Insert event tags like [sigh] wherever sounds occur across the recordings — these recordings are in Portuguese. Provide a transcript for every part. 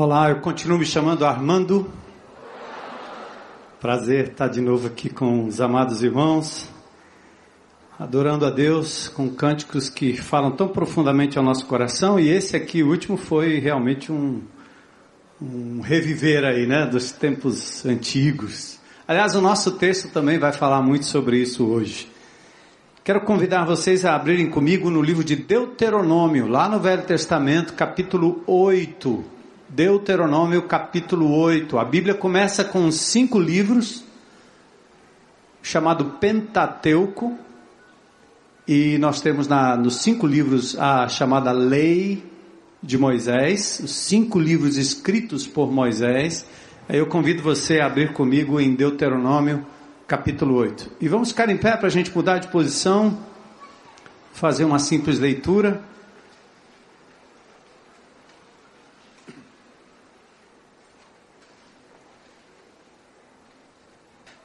Olá, eu continuo me chamando Armando. Prazer estar de novo aqui com os amados irmãos, adorando a Deus com cânticos que falam tão profundamente ao nosso coração. E esse aqui, o último, foi realmente um, um reviver aí, né, dos tempos antigos. Aliás, o nosso texto também vai falar muito sobre isso hoje. Quero convidar vocês a abrirem comigo no livro de Deuteronômio, lá no Velho Testamento, capítulo 8. Deuteronômio capítulo 8. A Bíblia começa com cinco livros, chamado Pentateuco, e nós temos na, nos cinco livros a chamada Lei de Moisés, os cinco livros escritos por Moisés. Eu convido você a abrir comigo em Deuteronômio capítulo 8. E vamos ficar em pé para a gente mudar de posição, fazer uma simples leitura.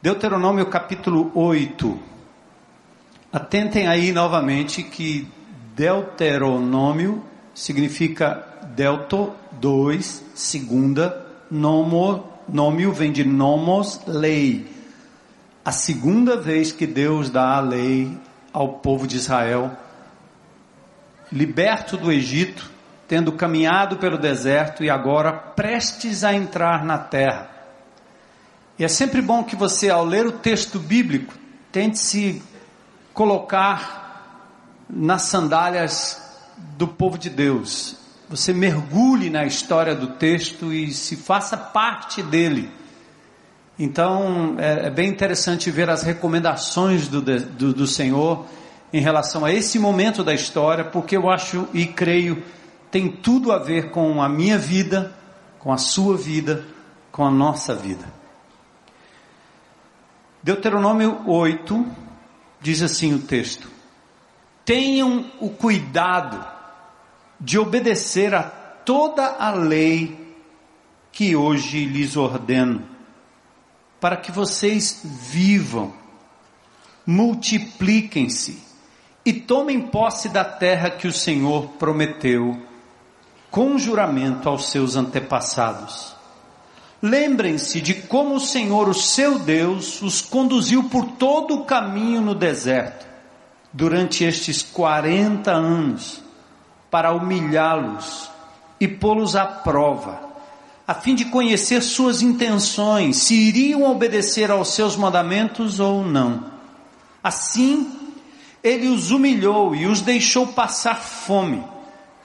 Deuteronômio capítulo 8. Atentem aí novamente que Deuteronômio significa delto, dois, segunda, nomo, nômio vem de nomos, lei. A segunda vez que Deus dá a lei ao povo de Israel, liberto do Egito, tendo caminhado pelo deserto e agora prestes a entrar na terra. E é sempre bom que você, ao ler o texto bíblico, tente se colocar nas sandálias do povo de Deus. Você mergulhe na história do texto e se faça parte dele. Então, é, é bem interessante ver as recomendações do, do, do Senhor em relação a esse momento da história, porque eu acho e creio tem tudo a ver com a minha vida, com a sua vida, com a nossa vida. Deuteronômio 8 diz assim o texto: Tenham o cuidado de obedecer a toda a lei que hoje lhes ordeno, para que vocês vivam, multipliquem-se e tomem posse da terra que o Senhor prometeu com juramento aos seus antepassados. Lembrem-se de como o Senhor, o seu Deus, os conduziu por todo o caminho no deserto, durante estes 40 anos, para humilhá-los e pô-los à prova, a fim de conhecer suas intenções, se iriam obedecer aos seus mandamentos ou não. Assim, ele os humilhou e os deixou passar fome,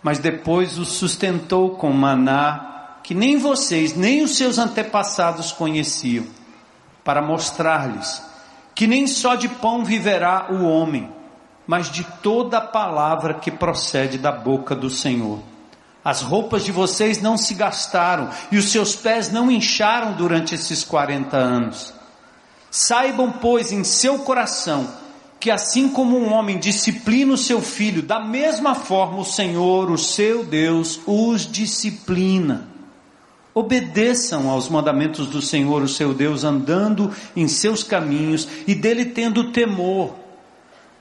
mas depois os sustentou com maná que nem vocês, nem os seus antepassados conheciam, para mostrar-lhes que nem só de pão viverá o homem, mas de toda a palavra que procede da boca do Senhor. As roupas de vocês não se gastaram e os seus pés não incharam durante esses 40 anos. Saibam, pois, em seu coração, que assim como um homem disciplina o seu filho, da mesma forma o Senhor, o seu Deus, os disciplina. Obedeçam aos mandamentos do Senhor, o seu Deus, andando em seus caminhos e dele tendo temor.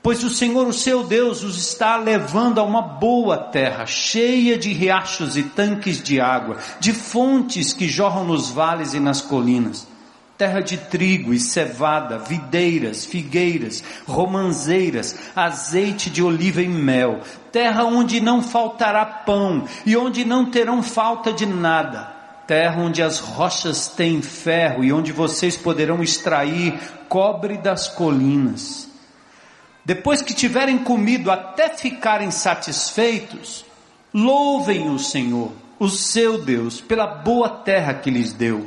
Pois o Senhor, o seu Deus, os está levando a uma boa terra, cheia de riachos e tanques de água, de fontes que jorram nos vales e nas colinas. Terra de trigo e cevada, videiras, figueiras, romanzeiras, azeite de oliva e mel. Terra onde não faltará pão e onde não terão falta de nada terra onde as rochas têm ferro e onde vocês poderão extrair cobre das colinas. Depois que tiverem comido até ficarem satisfeitos, louvem o Senhor, o seu Deus, pela boa terra que lhes deu.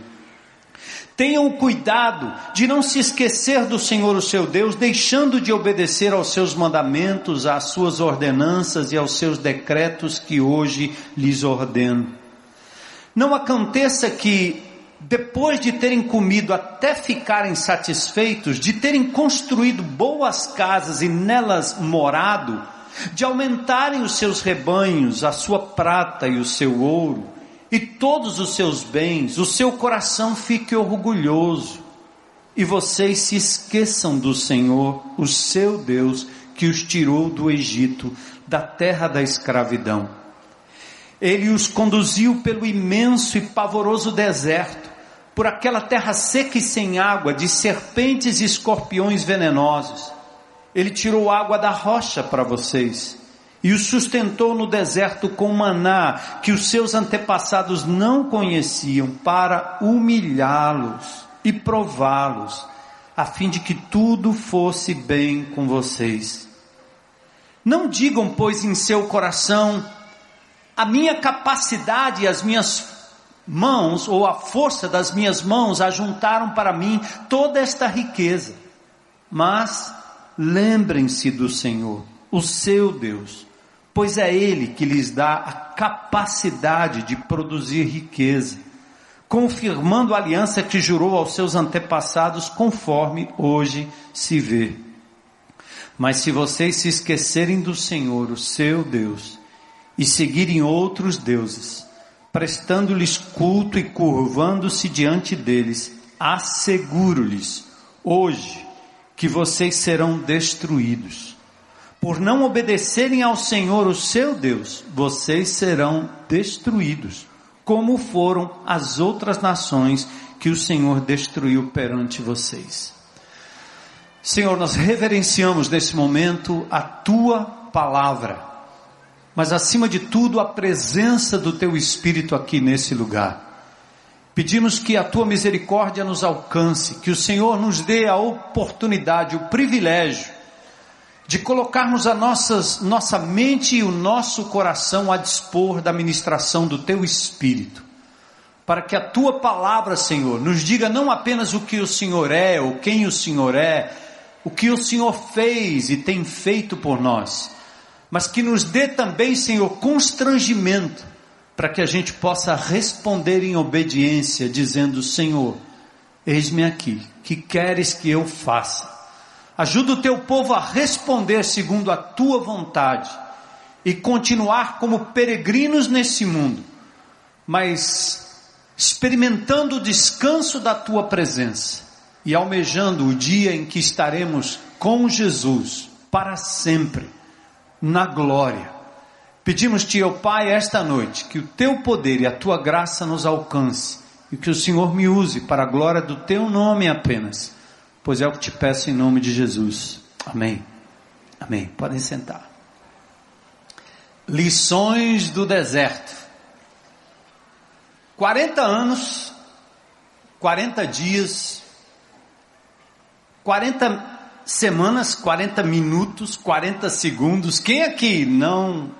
Tenham cuidado de não se esquecer do Senhor, o seu Deus, deixando de obedecer aos seus mandamentos, às suas ordenanças e aos seus decretos que hoje lhes ordeno. Não aconteça que, depois de terem comido até ficarem satisfeitos, de terem construído boas casas e nelas morado, de aumentarem os seus rebanhos, a sua prata e o seu ouro, e todos os seus bens, o seu coração fique orgulhoso, e vocês se esqueçam do Senhor, o seu Deus, que os tirou do Egito, da terra da escravidão Ele os conduziu pelo imenso e pavoroso deserto, por aquela terra seca e sem água, de serpentes e escorpiões venenosos. Ele tirou água da rocha para vocês e os sustentou no deserto com maná que os seus antepassados não conheciam, para humilhá-los e prová-los, a fim de que tudo fosse bem com vocês. Não digam, pois, em seu coração, a minha capacidade e as minhas mãos, ou a força das minhas mãos, ajuntaram para mim toda esta riqueza. Mas lembrem-se do Senhor, o seu Deus, pois é Ele que lhes dá a capacidade de produzir riqueza, confirmando a aliança que jurou aos seus antepassados, conforme hoje se vê. Mas se vocês se esquecerem do Senhor, o seu Deus, e seguirem outros deuses, prestando-lhes culto e curvando-se diante deles, asseguro-lhes hoje que vocês serão destruídos. Por não obedecerem ao Senhor, o seu Deus, vocês serão destruídos, como foram as outras nações que o Senhor destruiu perante vocês. Senhor, nós reverenciamos nesse momento a tua palavra, mas acima de tudo a presença do teu Espírito aqui nesse lugar. Pedimos que a tua misericórdia nos alcance, que o Senhor nos dê a oportunidade, o privilégio de colocarmos a nossas, nossa mente e o nosso coração a dispor da ministração do teu Espírito para que a tua palavra, Senhor, nos diga não apenas o que o Senhor é, ou quem o Senhor é, o que o Senhor fez e tem feito por nós, mas que nos dê também, Senhor, constrangimento para que a gente possa responder em obediência, dizendo: Senhor, eis-me aqui, que queres que eu faça? Ajuda o teu povo a responder segundo a tua vontade e continuar como peregrinos nesse mundo, mas experimentando o descanso da tua presença e almejando o dia em que estaremos com Jesus para sempre, na glória. Pedimos-te, ó Pai, esta noite, que o teu poder e a tua graça nos alcance e que o Senhor me use para a glória do teu nome apenas, pois é o que te peço em nome de Jesus. Amém. Amém. Podem sentar. Lições do deserto. 40 anos, 40 dias, 40 semanas, 40 minutos, 40 segundos. Quem aqui não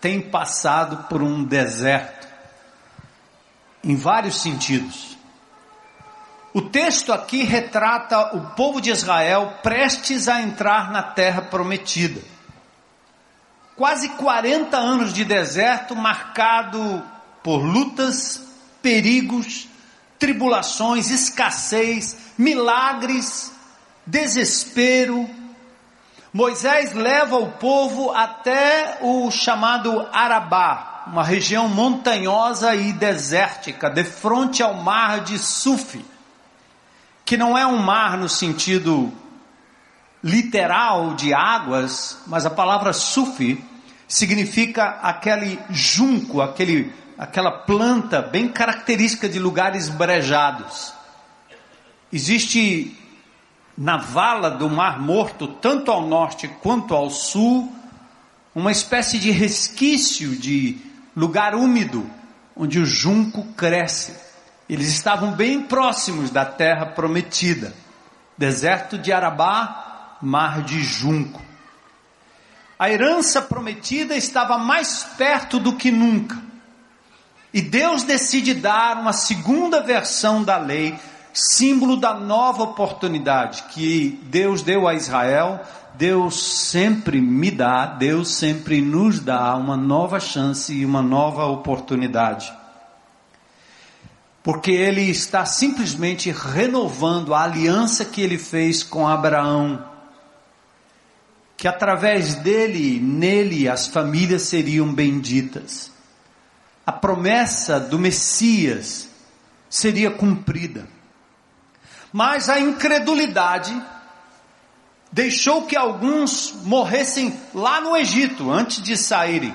tem passado por um deserto? Em vários sentidos. O texto aqui retrata o povo de Israel prestes a entrar na terra prometida. Quase 40 anos de deserto marcado por lutas, perigos, tribulações, escassez, milagres, desespero. Moisés leva o povo até o chamado Arabá, uma região montanhosa e desértica, de frente ao mar de Sufi, que não é um mar no sentido literal de águas, mas a palavra Sufi significa aquele junco, aquele aquela planta bem característica de lugares brejados. Existe na vala do Mar Morto, tanto ao norte quanto ao sul, uma espécie de resquício de lugar úmido, onde o junco cresce. Eles estavam bem próximos da terra prometida. Deserto de Arabá, mar de junco. A herança prometida estava mais perto do que nunca. E Deus decide dar uma segunda versão da lei, símbolo da nova oportunidade que Deus deu a Israel. Deus sempre me dá, Deus sempre nos dá uma nova chance e uma nova oportunidade. Porque Ele está simplesmente renovando a aliança que Ele fez com Abraão. Que através dele, nele, as famílias seriam benditas a promessa do Messias seria cumprida. Mas a incredulidade deixou que alguns morressem lá no Egito antes de saírem.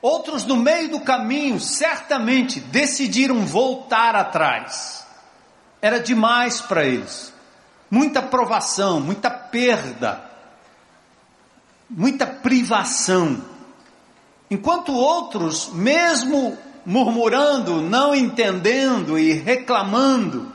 Outros no meio do caminho, certamente, decidiram voltar atrás. Era demais para eles. Muita provação, muita perda, muita privação. Enquanto outros, mesmo murmurando, não entendendo e reclamando,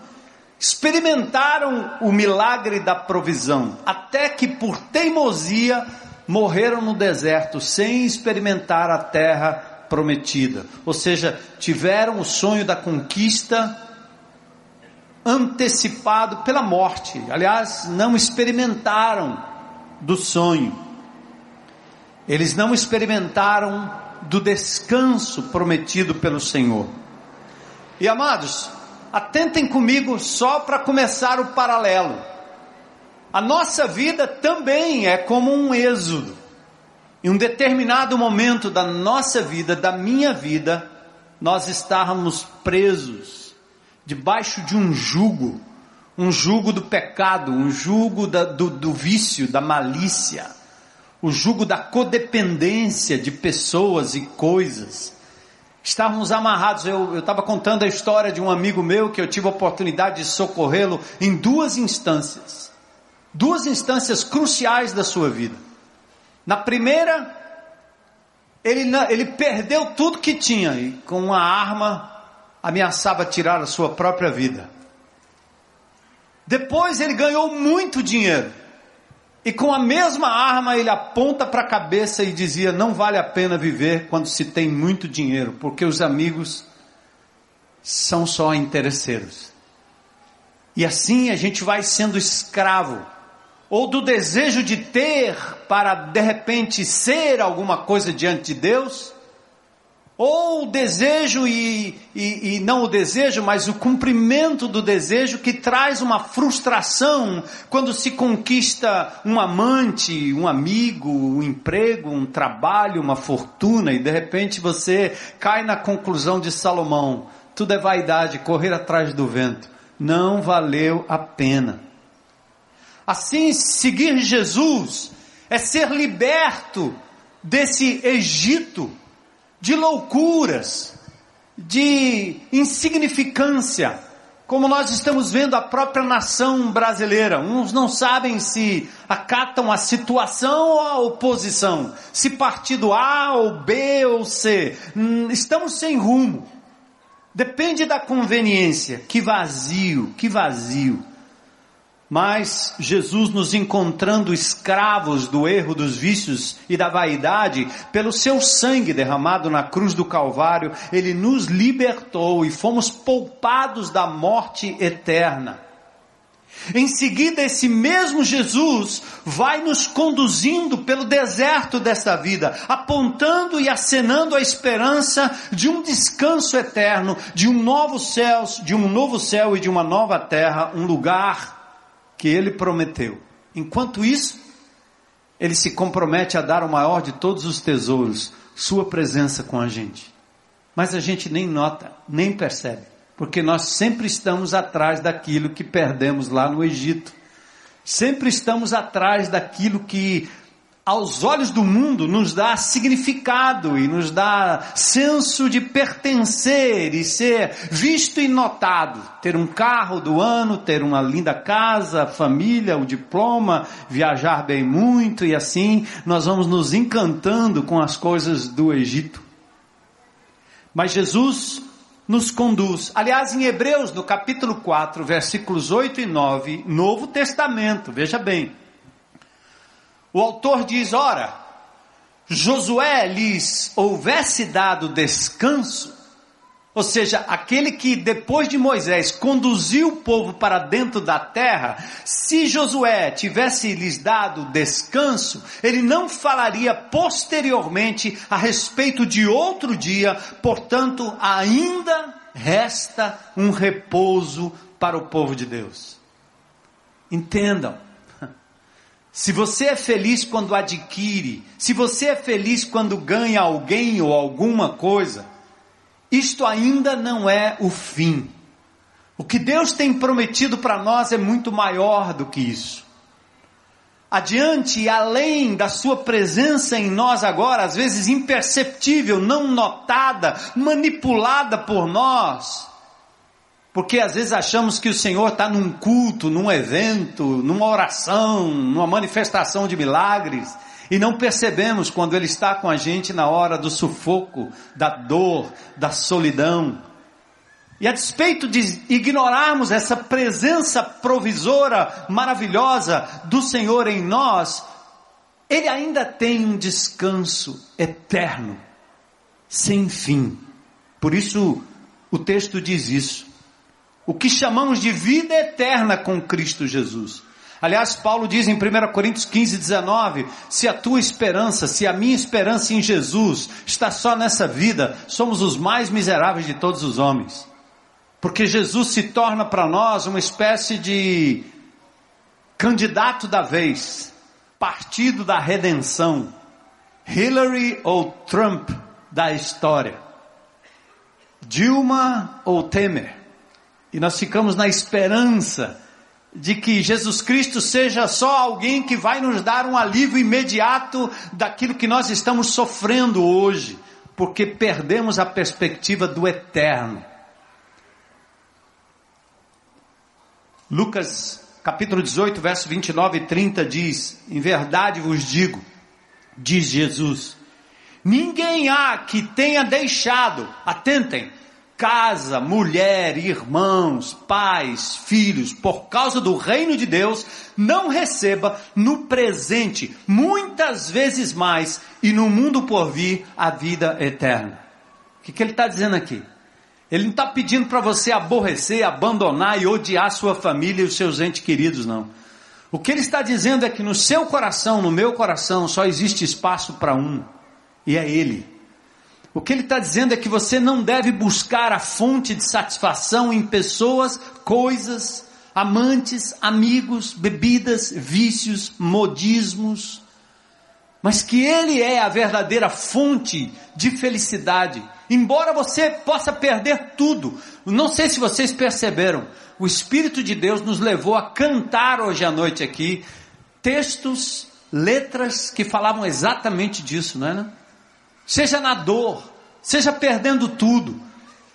experimentaram o milagre da provisão, até que por teimosia morreram no deserto sem experimentar a terra prometida. Ou seja, tiveram o sonho da conquista antecipado pela morte. Aliás, não experimentaram do sonho. Eles não experimentaram do descanso prometido pelo Senhor. E amados, atentem comigo só para começar o paralelo. A nossa vida também é como um êxodo. Em um determinado momento da nossa vida, da minha vida, nós estávamos presos debaixo de um jugo, um jugo do pecado, um jugo da, do, do vício, da malícia, o jugo da codependência de pessoas e coisas. Estávamos amarrados. Eu estava contando a história de um amigo meu que eu tive a oportunidade de socorrê-lo em duas instâncias. Duas instâncias cruciais da sua vida. Na primeira, ele, ele perdeu tudo que tinha e com uma arma ameaçava tirar a sua própria vida. Depois ele ganhou muito dinheiro. E com a mesma arma ele aponta para a cabeça e dizia: Não vale a pena viver quando se tem muito dinheiro, porque os amigos são só interesseiros. E assim a gente vai sendo escravo, ou do desejo de ter para de repente ser alguma coisa diante de Deus, ou o desejo e, e, e, não o desejo, mas o cumprimento do desejo que traz uma frustração quando se conquista um amante, um amigo, um emprego, um trabalho, uma fortuna e de repente você cai na conclusão de Salomão: tudo é vaidade, correr atrás do vento. Não valeu a pena. Assim, seguir Jesus é ser liberto desse Egito de loucuras, de insignificância, como nós estamos vendo a própria nação brasileira. Uns não sabem se acatam a situação ou a oposição, se partido A ou B ou C. Hum, estamos sem rumo. Depende da conveniência. Que vazio, que vazio. Mas Jesus nos encontrando escravos do erro, dos vícios e da vaidade, pelo seu sangue derramado na cruz do Calvário, ele nos libertou e fomos poupados da morte eterna. Em seguida, esse mesmo Jesus vai nos conduzindo pelo deserto desta vida, apontando e acenando a esperança de um descanso eterno, de um novo céu, de um novo céu e de uma nova terra, um lugar que ele prometeu. Enquanto isso, ele se compromete a dar o maior de todos os tesouros, sua presença com a gente. Mas a gente nem nota, nem percebe, porque nós sempre estamos atrás daquilo que perdemos lá no Egito. Sempre estamos atrás daquilo que aos olhos do mundo, nos dá significado e nos dá senso de pertencer e ser visto e notado. Ter um carro do ano, ter uma linda casa, família, o diploma, viajar bem muito e assim nós vamos nos encantando com as coisas do Egito. Mas Jesus nos conduz. Aliás, em Hebreus, no capítulo 4, versículos 8 e 9, Novo Testamento, veja bem. O autor diz: ora, Josué lhes houvesse dado descanso, ou seja, aquele que depois de Moisés conduziu o povo para dentro da terra, se Josué tivesse lhes dado descanso, ele não falaria posteriormente a respeito de outro dia, portanto, ainda resta um repouso para o povo de Deus. Entendam, se você é feliz quando adquire, se você é feliz quando ganha alguém ou alguma coisa, isto ainda não é o fim. O que Deus tem prometido para nós é muito maior do que isso. adiante e além da sua presença em nós agora, às vezes imperceptível, não notada, manipulada por nós. Porque às vezes achamos que o Senhor está num culto, num evento, numa oração, numa manifestação de milagres, e não percebemos quando Ele está com a gente na hora do sufoco, da dor, da solidão. E a despeito de ignorarmos essa presença provisora, maravilhosa do Senhor em nós, Ele ainda tem um descanso eterno, sem fim. Por isso o texto diz isso. O que chamamos de vida eterna com Cristo Jesus. Aliás, Paulo diz em 1 Coríntios 15, 19: se a tua esperança, se a minha esperança em Jesus está só nessa vida, somos os mais miseráveis de todos os homens. Porque Jesus se torna para nós uma espécie de candidato da vez, partido da redenção, Hillary ou Trump da história, Dilma ou Temer. E nós ficamos na esperança de que Jesus Cristo seja só alguém que vai nos dar um alívio imediato daquilo que nós estamos sofrendo hoje, porque perdemos a perspectiva do eterno. Lucas capítulo 18, verso 29 e 30 diz: Em verdade vos digo, diz Jesus, ninguém há que tenha deixado, atentem, casa, mulher, irmãos, pais, filhos, por causa do reino de Deus, não receba no presente muitas vezes mais e no mundo por vir a vida eterna. O que, que ele está dizendo aqui? Ele não está pedindo para você aborrecer, abandonar e odiar sua família e os seus entes queridos, não. O que ele está dizendo é que no seu coração, no meu coração, só existe espaço para um, e é Ele. O que ele está dizendo é que você não deve buscar a fonte de satisfação em pessoas, coisas, amantes, amigos, bebidas, vícios, modismos, mas que Ele é a verdadeira fonte de felicidade Embora você possa perder tudo, não sei se vocês perceberam, o Espírito de Deus nos levou a cantar hoje à noite aqui textos, letras que falavam exatamente disso, não é? Né? Seja na dor, seja perdendo tudo,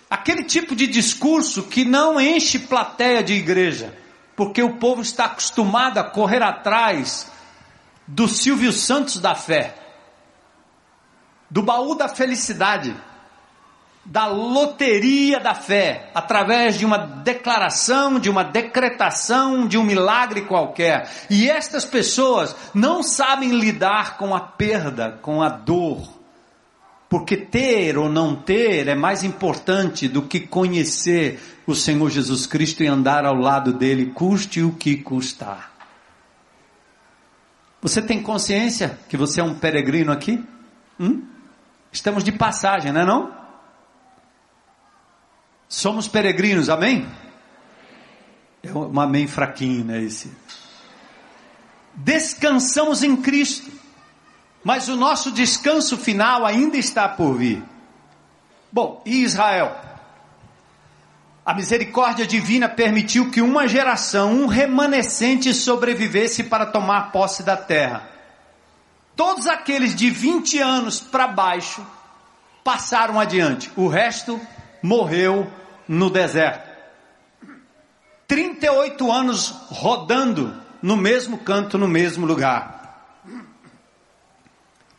aquele tipo de discurso que não enche plateia de igreja, porque o povo está acostumado a correr atrás do Silvio Santos da fé, do baú da felicidade da loteria da fé, através de uma declaração, de uma decretação, de um milagre qualquer. E estas pessoas não sabem lidar com a perda, com a dor. Porque ter ou não ter é mais importante do que conhecer o Senhor Jesus Cristo e andar ao lado dele, custe o que custar. Você tem consciência que você é um peregrino aqui? Hum? Estamos de passagem, não é não? Somos peregrinos, amém? É um amém fraquinho, né? Esse. Descansamos em Cristo, mas o nosso descanso final ainda está por vir. Bom, e Israel? A misericórdia divina permitiu que uma geração, um remanescente sobrevivesse para tomar posse da terra. Todos aqueles de 20 anos para baixo passaram adiante, o resto morreu no deserto. 38 anos rodando no mesmo canto, no mesmo lugar.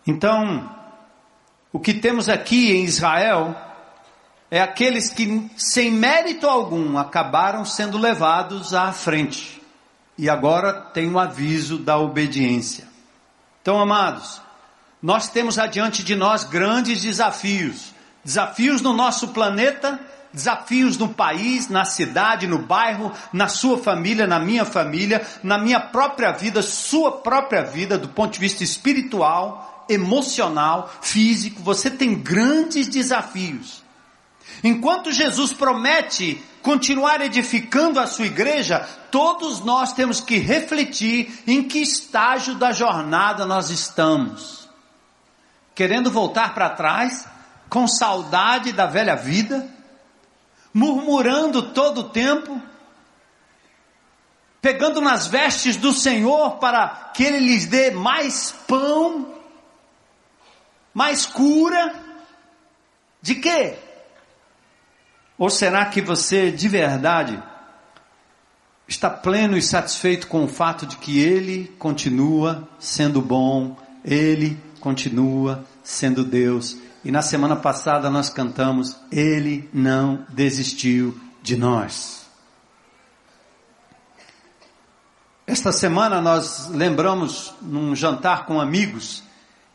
Então, o que temos aqui em Israel é aqueles que, sem mérito algum, acabaram sendo levados à frente. E agora tem o aviso da obediência. Então, amados, nós temos adiante de nós grandes desafios. Desafios no nosso planeta desafios no país, na cidade, no bairro, na sua família, na minha família, na minha própria vida, sua própria vida, do ponto de vista espiritual, emocional, físico. Você tem grandes desafios. Enquanto Jesus promete continuar edificando a sua igreja, todos nós temos que refletir em que estágio da jornada nós estamos. Querendo voltar para trás, com saudade da velha vida, murmurando todo o tempo, pegando nas vestes do Senhor para que Ele lhes dê mais pão, mais cura. De quê? Ou será que você de verdade está pleno e satisfeito com o fato de que Ele continua sendo bom, Ele continua sendo Deus. E na semana passada nós cantamos, Ele não desistiu de nós. Esta semana nós lembramos num jantar com amigos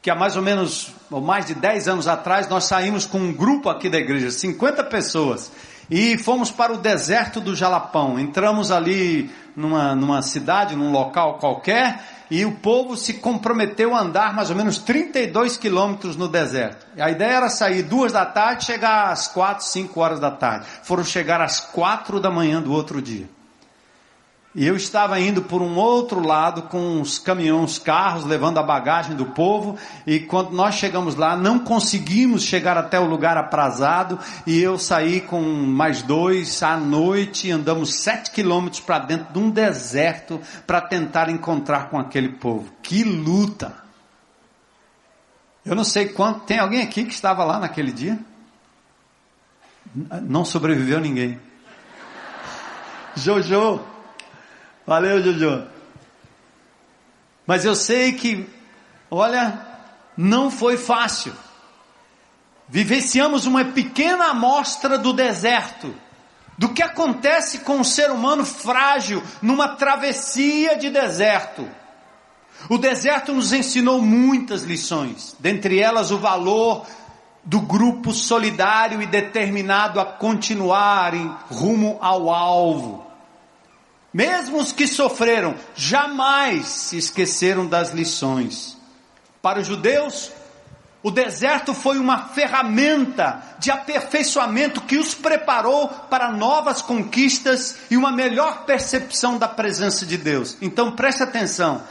que há mais ou menos, ou mais de 10 anos atrás, nós saímos com um grupo aqui da igreja, 50 pessoas, e fomos para o deserto do Jalapão. Entramos ali numa, numa cidade, num local qualquer, e o povo se comprometeu a andar mais ou menos 32 quilômetros no deserto. A ideia era sair duas da tarde, chegar às quatro, cinco horas da tarde. Foram chegar às quatro da manhã do outro dia. E eu estava indo por um outro lado com os caminhões, carros, levando a bagagem do povo. E quando nós chegamos lá, não conseguimos chegar até o lugar aprazado. E eu saí com mais dois à noite. Andamos sete quilômetros para dentro de um deserto para tentar encontrar com aquele povo. Que luta! Eu não sei quanto. Tem alguém aqui que estava lá naquele dia? Não sobreviveu ninguém. [laughs] Jojo. Valeu, Jojo. Mas eu sei que, olha, não foi fácil. Vivenciamos uma pequena amostra do deserto, do que acontece com o ser humano frágil numa travessia de deserto. O deserto nos ensinou muitas lições, dentre elas o valor do grupo solidário e determinado a continuar em rumo ao alvo. Mesmo os que sofreram, jamais se esqueceram das lições. Para os judeus, o deserto foi uma ferramenta de aperfeiçoamento que os preparou para novas conquistas e uma melhor percepção da presença de Deus. Então preste atenção.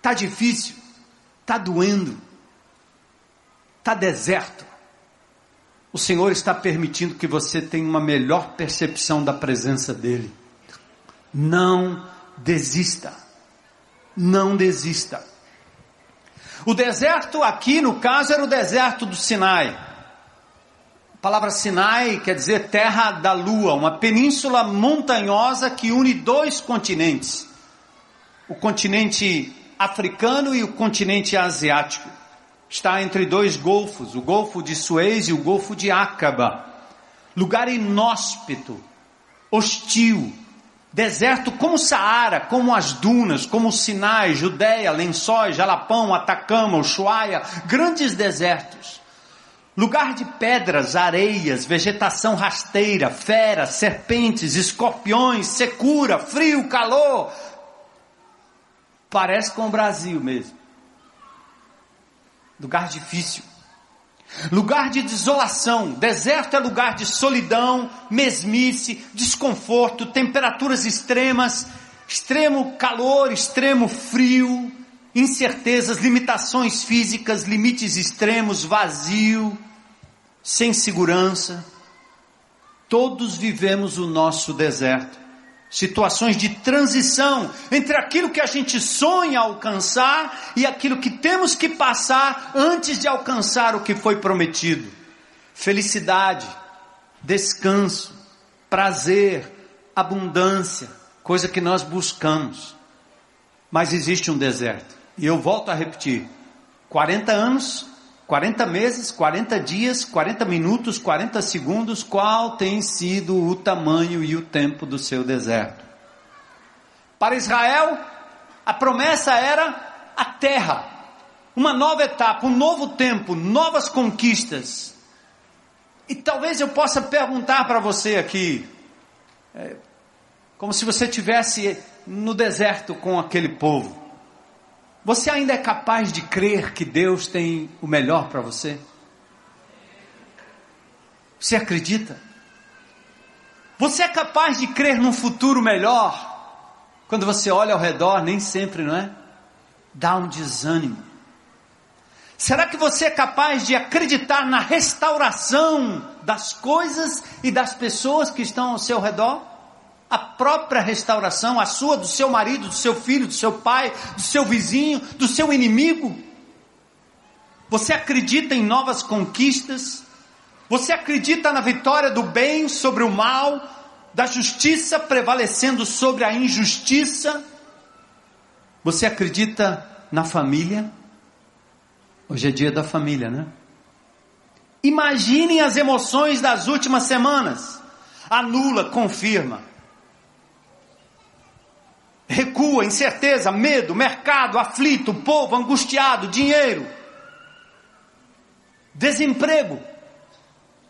Tá difícil, tá doendo, tá deserto. O Senhor está permitindo que você tenha uma melhor percepção da presença dele. Não desista. Não desista. O deserto aqui, no caso, era o deserto do Sinai. A palavra Sinai quer dizer terra da lua, uma península montanhosa que une dois continentes: o continente africano e o continente asiático. Está entre dois golfos, o Golfo de Suez e o Golfo de Acaba. Lugar inóspito, hostil, Deserto como Saara, como as dunas, como Sinai, Judéia, Lençóis, Jalapão, Atacama, Ushuaia, grandes desertos. Lugar de pedras, areias, vegetação rasteira, feras, serpentes, escorpiões, secura, frio, calor. Parece com o Brasil mesmo. Lugar difícil. Lugar de desolação, deserto é lugar de solidão, mesmice, desconforto, temperaturas extremas, extremo calor, extremo frio, incertezas, limitações físicas, limites extremos, vazio, sem segurança. Todos vivemos o nosso deserto situações de transição entre aquilo que a gente sonha alcançar e aquilo que temos que passar antes de alcançar o que foi prometido. Felicidade, descanso, prazer, abundância, coisa que nós buscamos. Mas existe um deserto. E eu volto a repetir: 40 anos 40 meses, 40 dias, 40 minutos, 40 segundos, qual tem sido o tamanho e o tempo do seu deserto? Para Israel, a promessa era a terra, uma nova etapa, um novo tempo, novas conquistas. E talvez eu possa perguntar para você aqui, é, como se você tivesse no deserto com aquele povo. Você ainda é capaz de crer que Deus tem o melhor para você? Você acredita? Você é capaz de crer num futuro melhor? Quando você olha ao redor, nem sempre, não é? Dá um desânimo. Será que você é capaz de acreditar na restauração das coisas e das pessoas que estão ao seu redor? A própria restauração, a sua, do seu marido, do seu filho, do seu pai, do seu vizinho, do seu inimigo? Você acredita em novas conquistas? Você acredita na vitória do bem sobre o mal, da justiça prevalecendo sobre a injustiça? Você acredita na família? Hoje é dia da família, né? Imaginem as emoções das últimas semanas. Anula, confirma. Recua, incerteza, medo, mercado, aflito, povo angustiado, dinheiro, desemprego,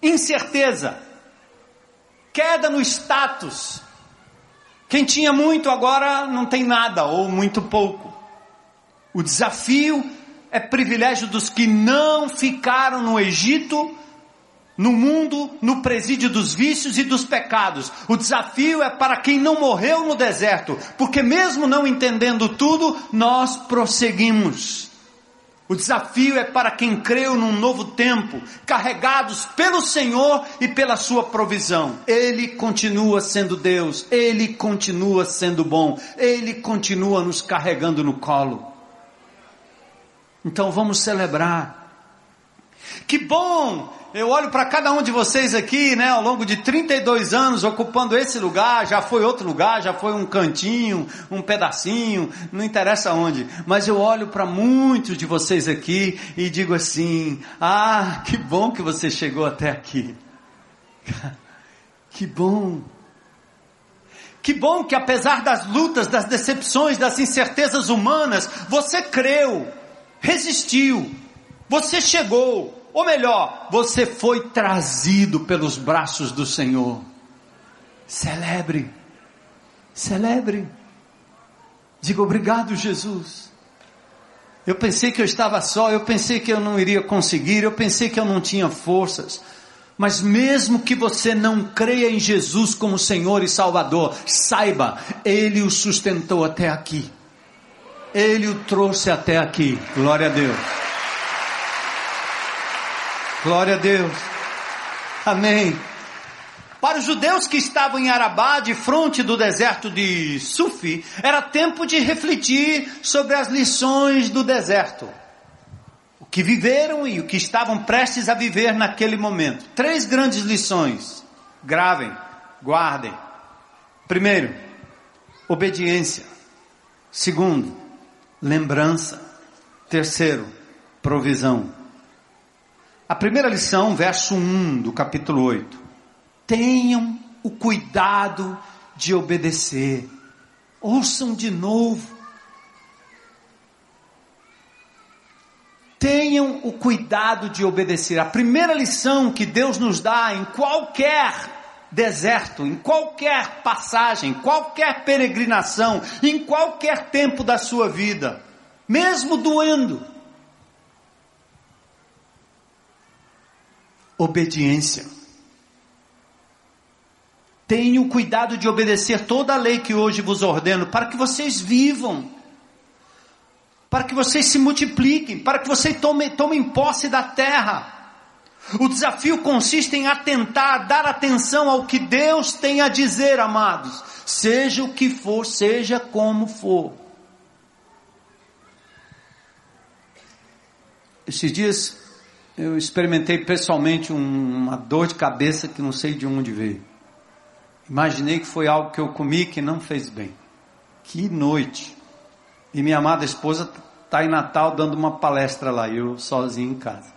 incerteza, queda no status. Quem tinha muito agora não tem nada ou muito pouco. O desafio é privilégio dos que não ficaram no Egito, no mundo, no presídio dos vícios e dos pecados. O desafio é para quem não morreu no deserto, porque mesmo não entendendo tudo, nós prosseguimos. O desafio é para quem creu num novo tempo, carregados pelo Senhor e pela sua provisão. Ele continua sendo Deus, ele continua sendo bom, ele continua nos carregando no colo. Então vamos celebrar. Que bom! Eu olho para cada um de vocês aqui, né, ao longo de 32 anos ocupando esse lugar, já foi outro lugar, já foi um cantinho, um pedacinho, não interessa onde, mas eu olho para muitos de vocês aqui e digo assim: "Ah, que bom que você chegou até aqui". [laughs] Que bom. Que bom que apesar das lutas, das decepções, das incertezas humanas, você creu resistiu, você chegou, ou melhor, você foi trazido pelos braços do Senhor. Celebre, celebre. Diga obrigado, Jesus. Eu pensei que eu estava só, eu pensei que eu não iria conseguir, eu pensei que eu não tinha forças. Mas mesmo que você não creia em Jesus como Senhor e Salvador, saiba, Ele o sustentou até aqui. Ele o trouxe até aqui. Glória a Deus. Glória a Deus. Amém. Para os judeus que estavam em Arabá, de fronte do deserto de Sufi, era tempo de refletir sobre as lições do deserto. O que viveram e o que estavam prestes a viver naquele momento. Três grandes lições. Gravem, guardem. Primeiro, obediência. Segundo, lembrança. Terceiro, provisão. A primeira lição, verso 1 do capítulo 8. Tenham o cuidado de obedecer. Ouçam de novo. Tenham o cuidado de obedecer. A primeira lição que Deus nos dá em qualquer deserto, em qualquer passagem, qualquer peregrinação, em qualquer tempo da sua vida, mesmo doendo. Obediência. Tenham cuidado de obedecer toda a lei que hoje vos ordeno, para que vocês vivam, para que vocês se multipliquem, para que vocês tomem, tomem posse da terra. O desafio consiste em atentar, dar atenção ao que Deus tem a dizer, amados, seja o que for, seja como for. Esses dias eu experimentei pessoalmente uma dor de cabeça que não sei de onde veio. Imaginei que foi algo que eu comi que não fez bem. Que noite! E minha amada esposa está em Natal dando uma palestra lá, eu sozinho em casa.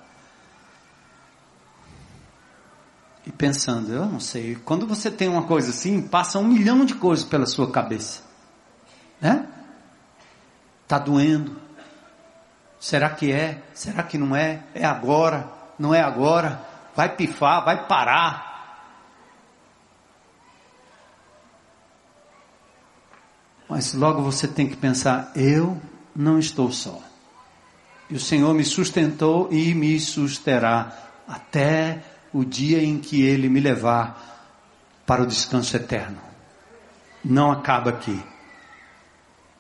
e pensando, eu não sei, quando você tem uma coisa assim, passa um milhão de coisas pela sua cabeça, né? Tá doendo. Será que é? Será que não é? É agora? Não é agora? Vai pifar? Vai parar? Mas logo você tem que pensar: eu não estou só. E o Senhor me sustentou e me susterá até o dia em que Ele me levar para o descanso eterno. Não acaba aqui.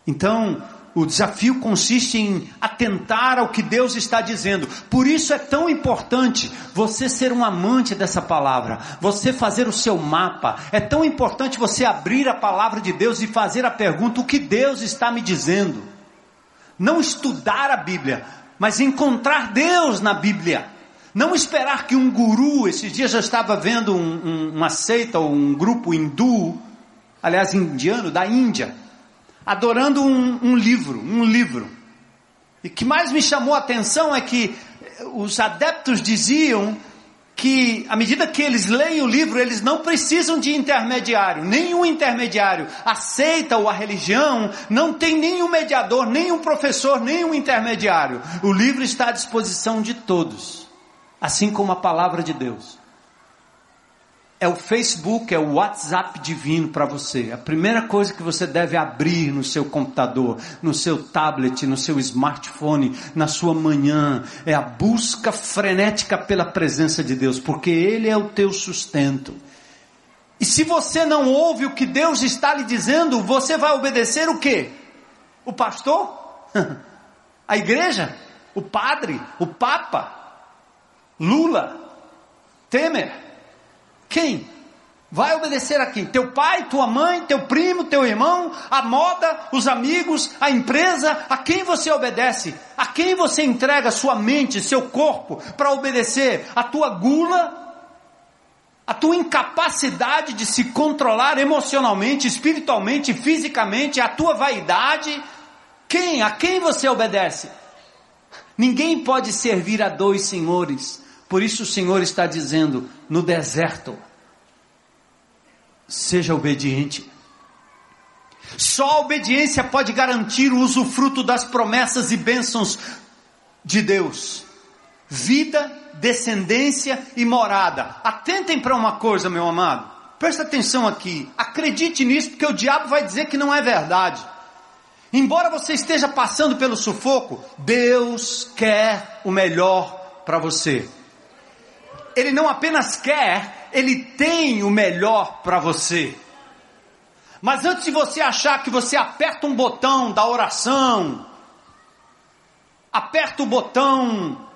Então, o desafio consiste em atentar ao que Deus está dizendo. Por isso é tão importante você ser um amante dessa palavra, você fazer o seu mapa. É tão importante você abrir a palavra de Deus e fazer a pergunta: o que Deus está me dizendo? Não estudar a Bíblia, mas encontrar Deus na Bíblia. Não esperar que um guru, esses dias eu estava vendo um, um, uma seita ou um grupo hindu, aliás indiano, da Índia, adorando um, um livro, um livro. E que mais me chamou a atenção é que os adeptos diziam que à medida que eles leem o livro, eles não precisam de intermediário, nenhum intermediário. Aceita ou a religião não tem nenhum mediador, nenhum professor, nenhum intermediário. O livro está à disposição de todos, assim como a palavra de Deus é o Facebook, é o WhatsApp divino para você. A primeira coisa que você deve abrir no seu computador, no seu tablet, no seu smartphone, na sua manhã, é a busca frenética pela presença de Deus, porque Ele é o teu sustento. E se você não ouve o que Deus está lhe dizendo, você vai obedecer o quê? O pastor? [laughs] A igreja? O padre? O papa? Lula? Temer? Quem? Vai obedecer a quem? Teu pai, tua mãe, teu primo, teu irmão, a moda, os amigos, a empresa, a quem você obedece? A quem você entrega sua mente, seu corpo para obedecer? A tua gula? A tua incapacidade de se controlar emocionalmente, espiritualmente, fisicamente, a tua vaidade? Quem? A quem você obedece? Ninguém pode servir a dois senhores. Por isso o Senhor está dizendo: no deserto, seja obediente. Só a obediência pode garantir o usufruto das promessas e bênçãos de Deus. Vida, descendência e morada. Atentem para uma coisa, meu amado. Presta atenção aqui. Acredite nisso, porque o diabo vai dizer que não é verdade. Embora você esteja passando pelo sufoco, Deus quer o melhor para você. Ele não apenas quer, ele tem o melhor para você. Mas antes de você achar que você aperta um botão da oração, aperta o botão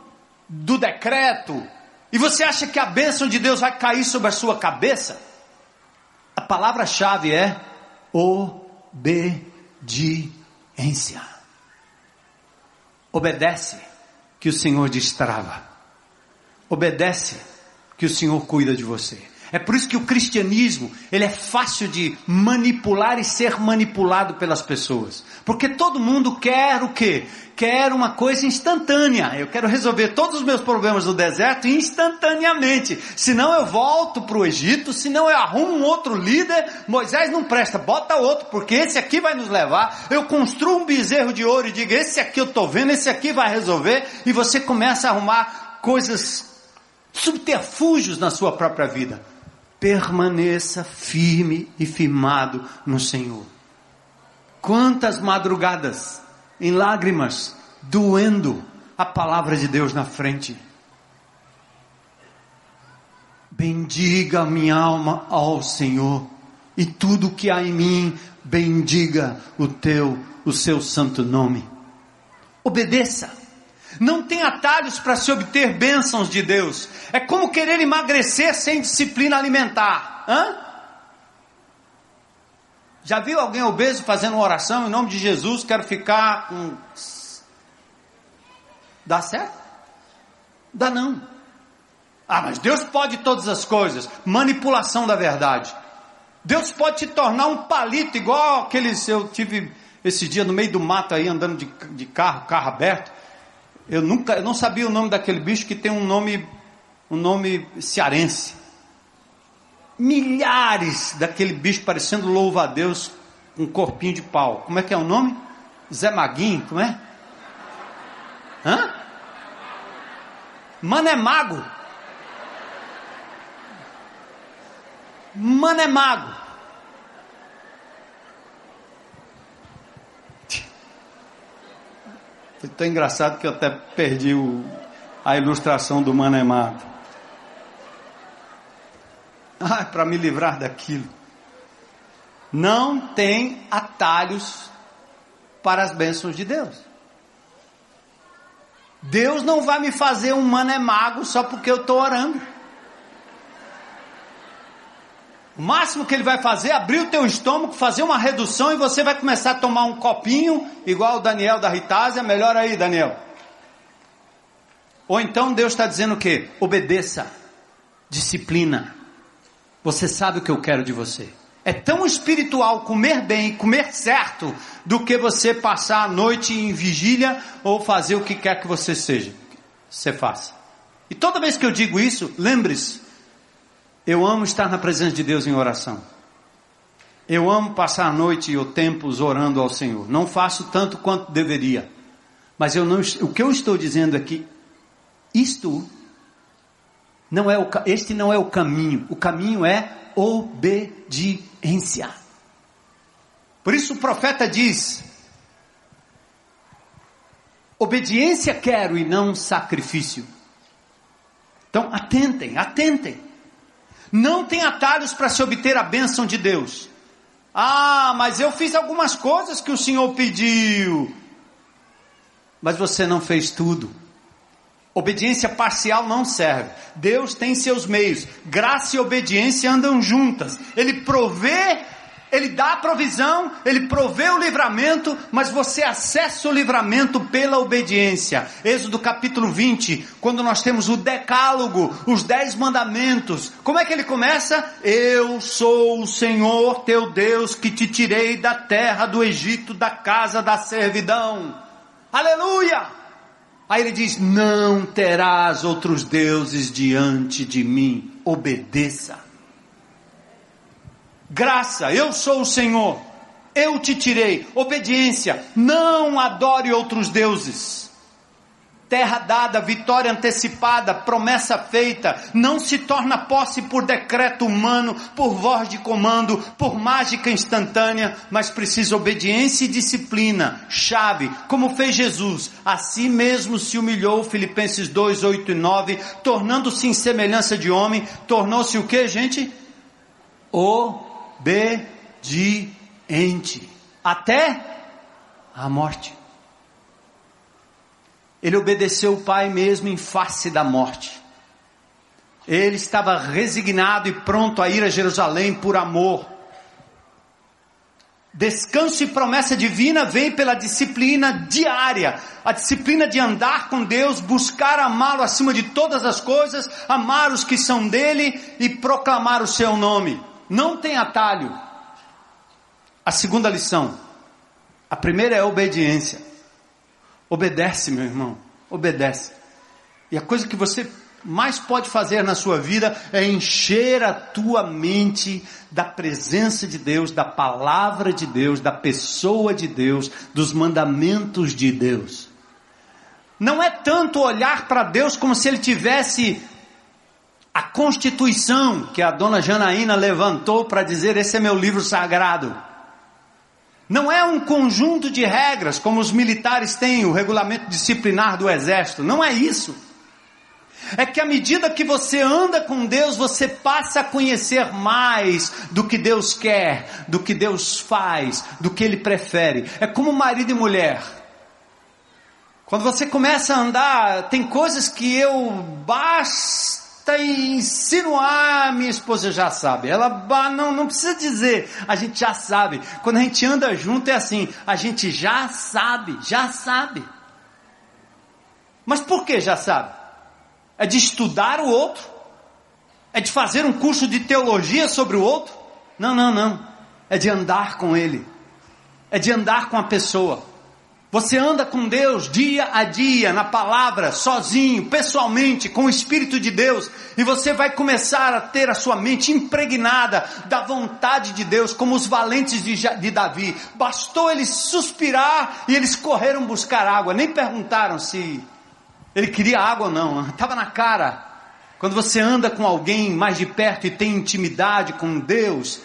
do decreto, e você acha que a bênção de Deus vai cair sobre a sua cabeça, a palavra-chave é obediência. Obedece, que o Senhor destrava. Obedece, que o Senhor cuida de você. É por isso que o cristianismo, ele é fácil de manipular e ser manipulado pelas pessoas. Porque todo mundo quer o quê? Quer uma coisa instantânea. Eu quero resolver todos os meus problemas no deserto instantaneamente. Senão eu volto para o Egito, senão eu arrumo um outro líder. Moisés não presta, bota outro, porque esse aqui vai nos levar. Eu construo um bezerro de ouro e digo, esse aqui eu estou vendo, esse aqui vai resolver. E você começa a arrumar coisas subterfúgios na sua própria vida. Permaneça firme e firmado no Senhor. Quantas madrugadas em lágrimas, doendo a palavra de Deus na frente. Bendiga minha alma ao Senhor, e tudo que há em mim, bendiga o teu, o seu santo nome. Obedeça não tem atalhos para se obter bênçãos de Deus. É como querer emagrecer sem disciplina alimentar. Hã? Já viu alguém obeso fazendo uma oração em nome de Jesus? Quero ficar com. Dá certo? Dá não. Ah, mas Deus pode todas as coisas. Manipulação da verdade. Deus pode te tornar um palito, igual aqueles. Eu tive esse dia no meio do mato aí, andando de, de carro, carro aberto. Eu nunca, eu não sabia o nome daquele bicho que tem um nome, um nome cearense. Milhares daquele bicho parecendo louva a Deus com um corpinho de pau. Como é que é o nome? Zé Maguinho, como é? Hã? Mano é mago. Mano é mago. Foi tão engraçado que eu até perdi o, a ilustração do Manemado. Ah, para me livrar daquilo. Não tem atalhos para as bênçãos de Deus. Deus não vai me fazer um mago só porque eu estou orando. O máximo que ele vai fazer é abrir o teu estômago, fazer uma redução e você vai começar a tomar um copinho, igual o Daniel da Ritásia. Melhor aí, Daniel. Ou então Deus está dizendo o quê? Obedeça, disciplina. Você sabe o que eu quero de você. É tão espiritual comer bem, comer certo, do que você passar a noite em vigília ou fazer o que quer que você seja. Você faça. E toda vez que eu digo isso, lembre-se, eu amo estar na presença de Deus em oração. Eu amo passar a noite ou tempos orando ao Senhor. Não faço tanto quanto deveria. Mas eu não, o que eu estou dizendo aqui, isto não é o, este não é o caminho. O caminho é obediência. Por isso o profeta diz: obediência quero e não sacrifício. Então atentem, atentem. Não tem atalhos para se obter a bênção de Deus. Ah, mas eu fiz algumas coisas que o Senhor pediu. Mas você não fez tudo. Obediência parcial não serve. Deus tem seus meios. Graça e obediência andam juntas. Ele provê, ele dá a provisão, ele provê o livramento, mas você acessa o livramento pela obediência. Êxodo capítulo 20, quando nós temos o decálogo, os dez mandamentos. Como é que ele começa? Eu sou o Senhor teu Deus que te tirei da terra do Egito, da casa da servidão. Aleluia! Aí ele diz: Não terás outros deuses diante de mim, obedeça. Graça, eu sou o Senhor, eu te tirei. Obediência, não adore outros deuses terra dada, vitória antecipada, promessa feita, não se torna posse por decreto humano, por voz de comando, por mágica instantânea, mas precisa obediência e disciplina, chave, como fez Jesus, a si mesmo se humilhou, Filipenses 2, 8 e 9, tornando-se em semelhança de homem, tornou-se o que, gente? Obediente, até a morte. Ele obedeceu o pai mesmo em face da morte. Ele estava resignado e pronto a ir a Jerusalém por amor. Descanso e promessa divina vem pela disciplina diária, a disciplina de andar com Deus, buscar amá-lo acima de todas as coisas, amar os que são dele e proclamar o seu nome. Não tem atalho. A segunda lição. A primeira é a obediência. Obedece, meu irmão, obedece. E a coisa que você mais pode fazer na sua vida é encher a tua mente da presença de Deus, da palavra de Deus, da pessoa de Deus, dos mandamentos de Deus. Não é tanto olhar para Deus como se ele tivesse a constituição que a dona Janaína levantou para dizer: esse é meu livro sagrado. Não é um conjunto de regras como os militares têm, o regulamento disciplinar do exército. Não é isso. É que à medida que você anda com Deus, você passa a conhecer mais do que Deus quer, do que Deus faz, do que Ele prefere. É como marido e mulher. Quando você começa a andar, tem coisas que eu basta e insinuar, minha esposa já sabe. Ela não, não precisa dizer, a gente já sabe. Quando a gente anda junto é assim, a gente já sabe, já sabe. Mas por que já sabe? É de estudar o outro? É de fazer um curso de teologia sobre o outro? Não, não, não. É de andar com ele. É de andar com a pessoa. Você anda com Deus dia a dia, na palavra, sozinho, pessoalmente, com o Espírito de Deus, e você vai começar a ter a sua mente impregnada da vontade de Deus, como os valentes de, de Davi. Bastou eles suspirar e eles correram buscar água, nem perguntaram se ele queria água ou não, [laughs] estava na cara. Quando você anda com alguém mais de perto e tem intimidade com Deus,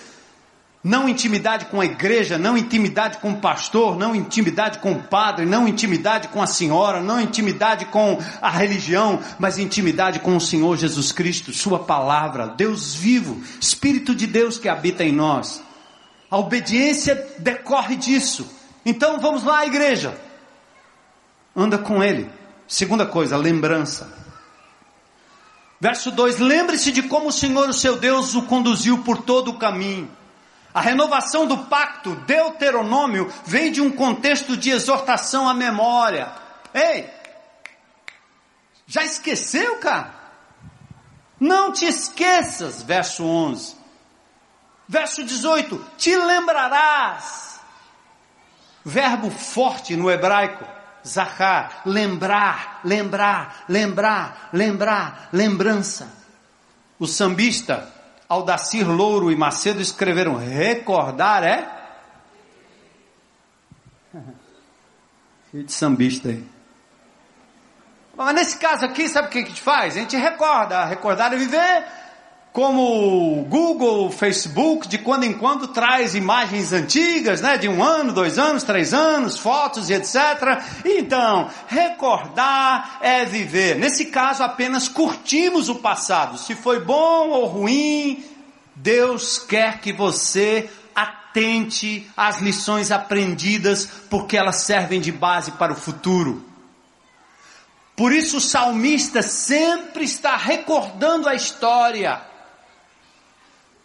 não intimidade com a igreja, não intimidade com o pastor, não intimidade com o padre, não intimidade com a senhora, não intimidade com a religião, mas intimidade com o Senhor Jesus Cristo, Sua palavra, Deus vivo, Espírito de Deus que habita em nós. A obediência decorre disso. Então vamos lá, igreja. Anda com ele. Segunda coisa, lembrança. Verso 2: Lembre-se de como o Senhor, o seu Deus, o conduziu por todo o caminho. A renovação do pacto, Deuteronômio, vem de um contexto de exortação à memória. Ei, já esqueceu, cara? Não te esqueças, verso 11. Verso 18: Te lembrarás. Verbo forte no hebraico, zahar, lembrar, lembrar, lembrar, lembrar, lembrança. O sambista Aldacir Louro e Macedo escreveram: recordar é. [laughs] Cheio de sambista aí. Mas nesse caso aqui, sabe o que a gente faz? A gente recorda. Recordar é viver como Google, Facebook, de quando em quando traz imagens antigas, né, de um ano, dois anos, três anos, fotos e etc. Então, recordar é viver. Nesse caso, apenas curtimos o passado. Se foi bom ou ruim, Deus quer que você atente às lições aprendidas, porque elas servem de base para o futuro. Por isso o salmista sempre está recordando a história.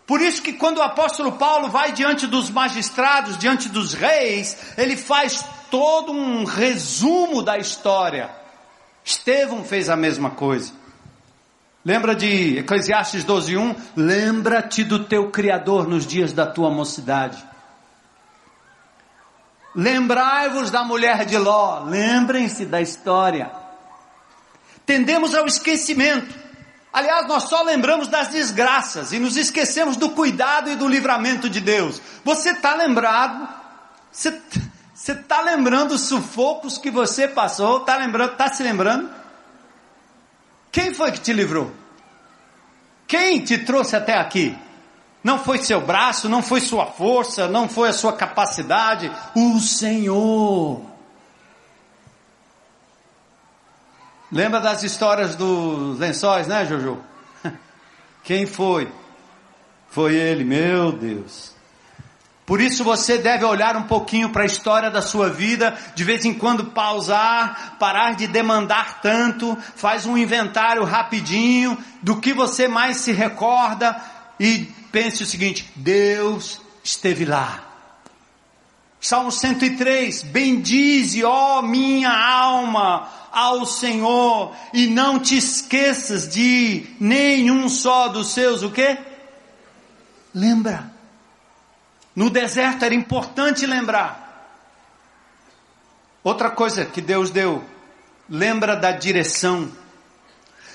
Por isso que quando o apóstolo Paulo vai diante dos magistrados, diante dos reis, ele faz todo um resumo da história. Estevão fez a mesma coisa. Lembra de Eclesiastes 12:1? Lembra-te do teu criador nos dias da tua mocidade. Lembrai-vos da mulher de Ló, lembrem-se da história. Tendemos ao esquecimento. Aliás, nós só lembramos das desgraças e nos esquecemos do cuidado e do livramento de Deus. Você está lembrado? Você está lembrando os sufocos que você passou? Está lembrando? Está se lembrando? Quem foi que te livrou? Quem te trouxe até aqui? Não foi seu braço, não foi sua força, não foi a sua capacidade, o Senhor. Lembra das histórias dos lençóis, né, Jojo? [laughs] Quem foi? Foi ele, meu Deus. Por isso você deve olhar um pouquinho para a história da sua vida, de vez em quando pausar, parar de demandar tanto, faz um inventário rapidinho do que você mais se recorda e pense o seguinte: Deus esteve lá. Salmo 103: Bendize, ó minha alma, ao Senhor e não te esqueças de nenhum só dos seus o quê? Lembra. No deserto era importante lembrar. Outra coisa que Deus deu, lembra da direção.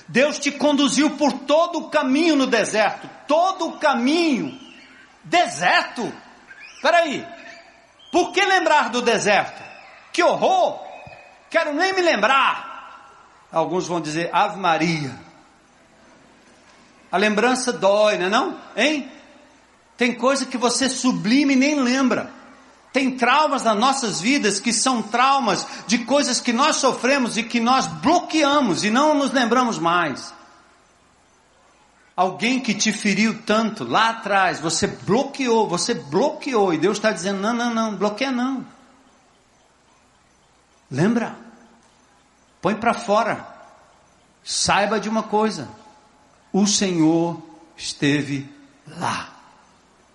Deus te conduziu por todo o caminho no deserto, todo o caminho. Deserto? Peraí, por que lembrar do deserto? Que horror! Quero nem me lembrar. Alguns vão dizer Ave Maria. A lembrança dói, não é não? Hein? Tem coisa que você sublime e nem lembra. Tem traumas nas nossas vidas que são traumas de coisas que nós sofremos e que nós bloqueamos e não nos lembramos mais. Alguém que te feriu tanto lá atrás, você bloqueou, você bloqueou e Deus está dizendo: não, não, não, bloqueia não. Lembra? Põe para fora. Saiba de uma coisa: o Senhor esteve lá.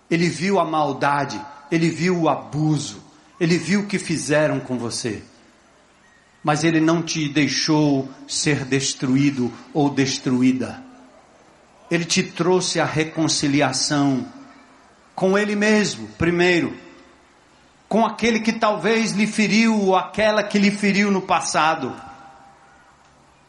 Ele viu a maldade, ele viu o abuso, ele viu o que fizeram com você. Mas ele não te deixou ser destruído ou destruída. Ele te trouxe a reconciliação com ele mesmo, primeiro com aquele que talvez lhe feriu ou aquela que lhe feriu no passado.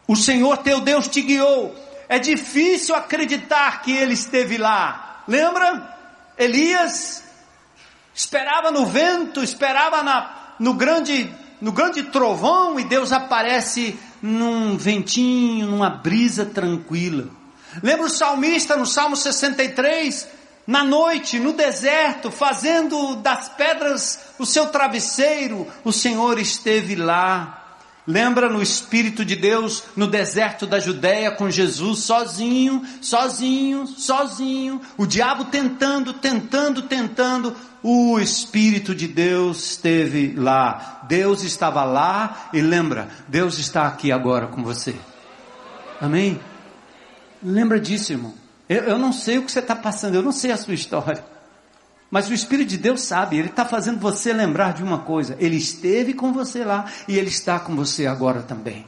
O Senhor teu Deus te guiou. É difícil acreditar que ele esteve lá. Lembra? Elias esperava no vento, esperava na, no grande no grande trovão e Deus aparece num ventinho, numa brisa tranquila. Lembra o salmista no Salmo 63? Na noite, no deserto, fazendo das pedras o seu travesseiro, o Senhor esteve lá. Lembra no Espírito de Deus no deserto da Judéia com Jesus sozinho, sozinho, sozinho, o diabo tentando, tentando, tentando, o Espírito de Deus esteve lá, Deus estava lá e lembra, Deus está aqui agora com você. Amém? Lembra disso, irmão. Eu, eu não sei o que você está passando, eu não sei a sua história. Mas o Espírito de Deus sabe, Ele está fazendo você lembrar de uma coisa. Ele esteve com você lá e Ele está com você agora também.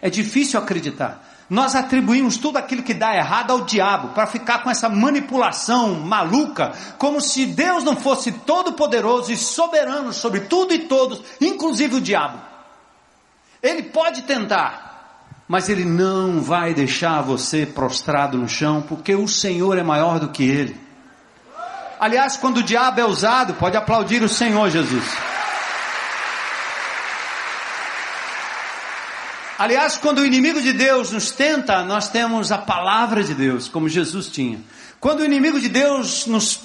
É difícil acreditar. Nós atribuímos tudo aquilo que dá errado ao diabo, para ficar com essa manipulação maluca, como se Deus não fosse todo poderoso e soberano sobre tudo e todos, inclusive o diabo. Ele pode tentar, mas ele não vai deixar você prostrado no chão, porque o Senhor é maior do que ele. Aliás, quando o diabo é usado, pode aplaudir o Senhor Jesus. Aliás, quando o inimigo de Deus nos tenta, nós temos a palavra de Deus, como Jesus tinha. Quando o inimigo de Deus nos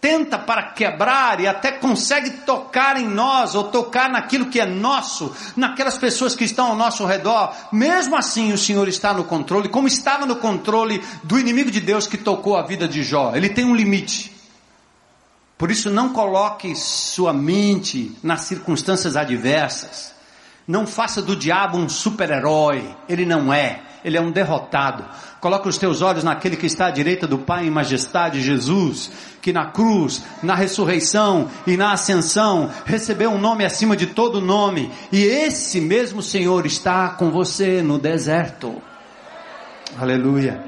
tenta para quebrar e até consegue tocar em nós ou tocar naquilo que é nosso, naquelas pessoas que estão ao nosso redor, mesmo assim o Senhor está no controle, como estava no controle do inimigo de Deus que tocou a vida de Jó. Ele tem um limite. Por isso, não coloque sua mente nas circunstâncias adversas. Não faça do diabo um super-herói. Ele não é. Ele é um derrotado. Coloque os teus olhos naquele que está à direita do Pai em majestade, Jesus, que na cruz, na ressurreição e na ascensão recebeu um nome acima de todo nome. E esse mesmo Senhor está com você no deserto. Aleluia.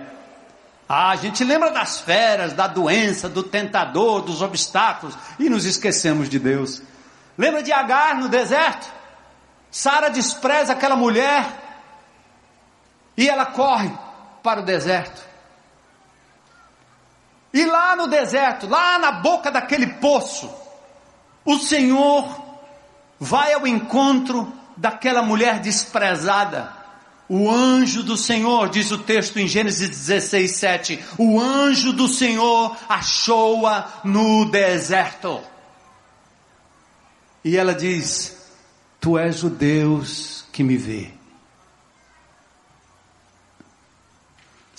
Ah, a gente lembra das feras, da doença, do tentador, dos obstáculos e nos esquecemos de Deus. Lembra de Agar no deserto? Sara despreza aquela mulher e ela corre para o deserto. E lá no deserto, lá na boca daquele poço, o Senhor vai ao encontro daquela mulher desprezada o anjo do Senhor, diz o texto em Gênesis 16, 7, o anjo do Senhor achou-a no deserto. E ela diz: Tu és o Deus que me vê.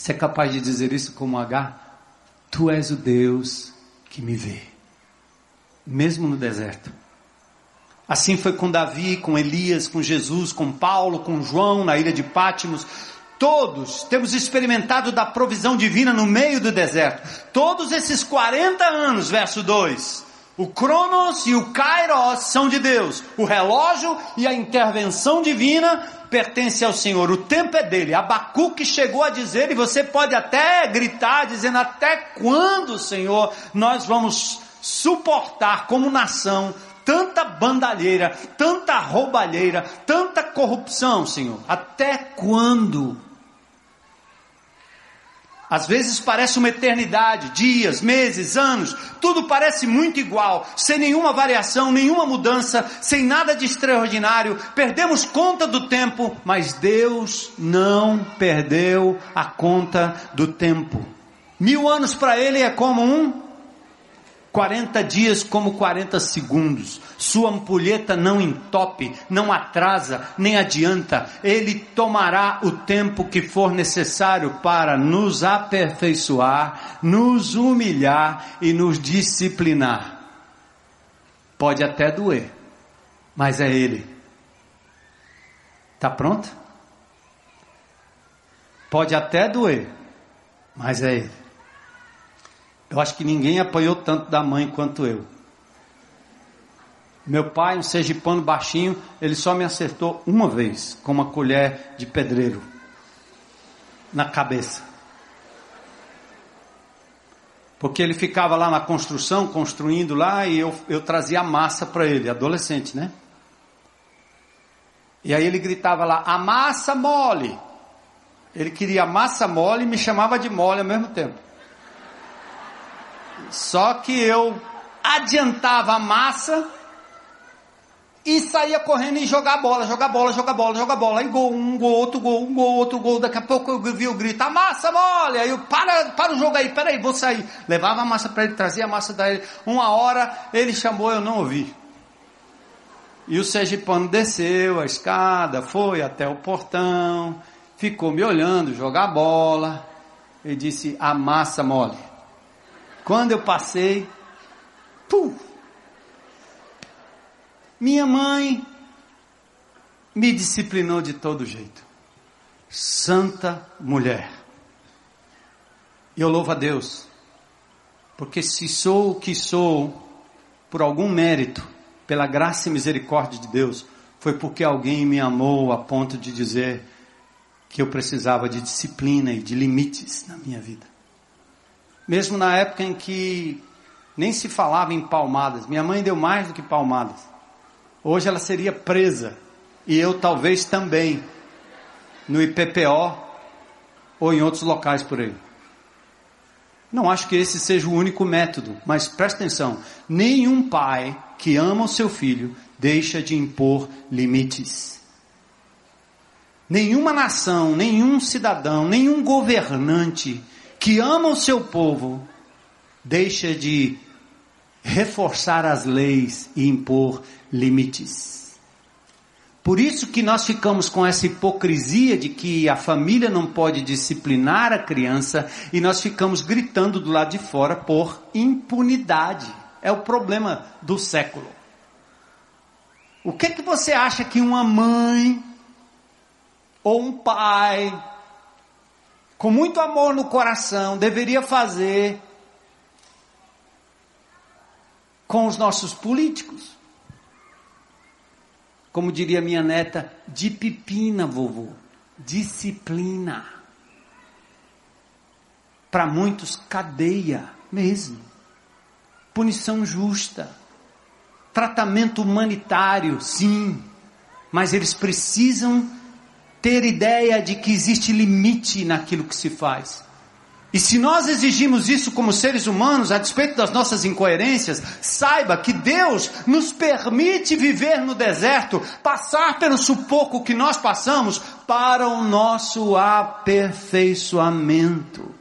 Você é capaz de dizer isso como H? Tu és o Deus que me vê, mesmo no deserto. Assim foi com Davi, com Elias, com Jesus, com Paulo, com João na ilha de Pátimos. Todos temos experimentado da provisão divina no meio do deserto. Todos esses 40 anos, verso 2. O Cronos e o Kairos são de Deus. O relógio e a intervenção divina pertence ao Senhor. O tempo é dele. Abacuque chegou a dizer, e você pode até gritar, dizendo: Até quando, Senhor, nós vamos suportar como nação tanta bandalheira, tanta roubalheira, tanta corrupção, Senhor? Até quando? Às vezes parece uma eternidade, dias, meses, anos, tudo parece muito igual, sem nenhuma variação, nenhuma mudança, sem nada de extraordinário. Perdemos conta do tempo, mas Deus não perdeu a conta do tempo. Mil anos para Ele é como um 40 dias como 40 segundos. Sua ampulheta não entope, não atrasa, nem adianta. Ele tomará o tempo que for necessário para nos aperfeiçoar, nos humilhar e nos disciplinar. Pode até doer, mas é Ele. Está pronto? Pode até doer, mas é Ele. Eu acho que ninguém apanhou tanto da mãe quanto eu. Meu pai, um sergipano baixinho, ele só me acertou uma vez com uma colher de pedreiro na cabeça. Porque ele ficava lá na construção, construindo lá, e eu, eu trazia massa para ele, adolescente, né? E aí ele gritava lá, a massa mole. Ele queria massa mole e me chamava de mole ao mesmo tempo. Só que eu adiantava a massa e saía correndo e jogar bola, jogar bola, jogar bola, jogar bola. Aí gol, um gol, outro gol, um gol, outro gol. Daqui a pouco eu vi o grito, a massa mole. Aí eu, para, para o jogo aí, peraí, vou sair. Levava a massa para ele, trazia a massa daí. Uma hora ele chamou, eu não ouvi. E o sergipano desceu a escada, foi até o portão, ficou me olhando jogar bola e disse: a massa mole. Quando eu passei, pum, minha mãe me disciplinou de todo jeito. Santa mulher. Eu louvo a Deus, porque se sou o que sou, por algum mérito, pela graça e misericórdia de Deus, foi porque alguém me amou a ponto de dizer que eu precisava de disciplina e de limites na minha vida. Mesmo na época em que nem se falava em palmadas, minha mãe deu mais do que palmadas. Hoje ela seria presa e eu talvez também no IPPO ou em outros locais por aí. Não acho que esse seja o único método, mas presta atenção: nenhum pai que ama o seu filho deixa de impor limites. Nenhuma nação, nenhum cidadão, nenhum governante que ama o seu povo deixa de reforçar as leis e impor limites. Por isso que nós ficamos com essa hipocrisia de que a família não pode disciplinar a criança e nós ficamos gritando do lado de fora por impunidade. É o problema do século. O que que você acha que uma mãe ou um pai com muito amor no coração deveria fazer com os nossos políticos? Como diria minha neta, de pepina, vovô. Disciplina. Para muitos, cadeia mesmo. Punição justa. Tratamento humanitário, sim. Mas eles precisam ter ideia de que existe limite naquilo que se faz. E se nós exigimos isso como seres humanos, a despeito das nossas incoerências, saiba que Deus nos permite viver no deserto, passar pelo sufoco que nós passamos para o nosso aperfeiçoamento.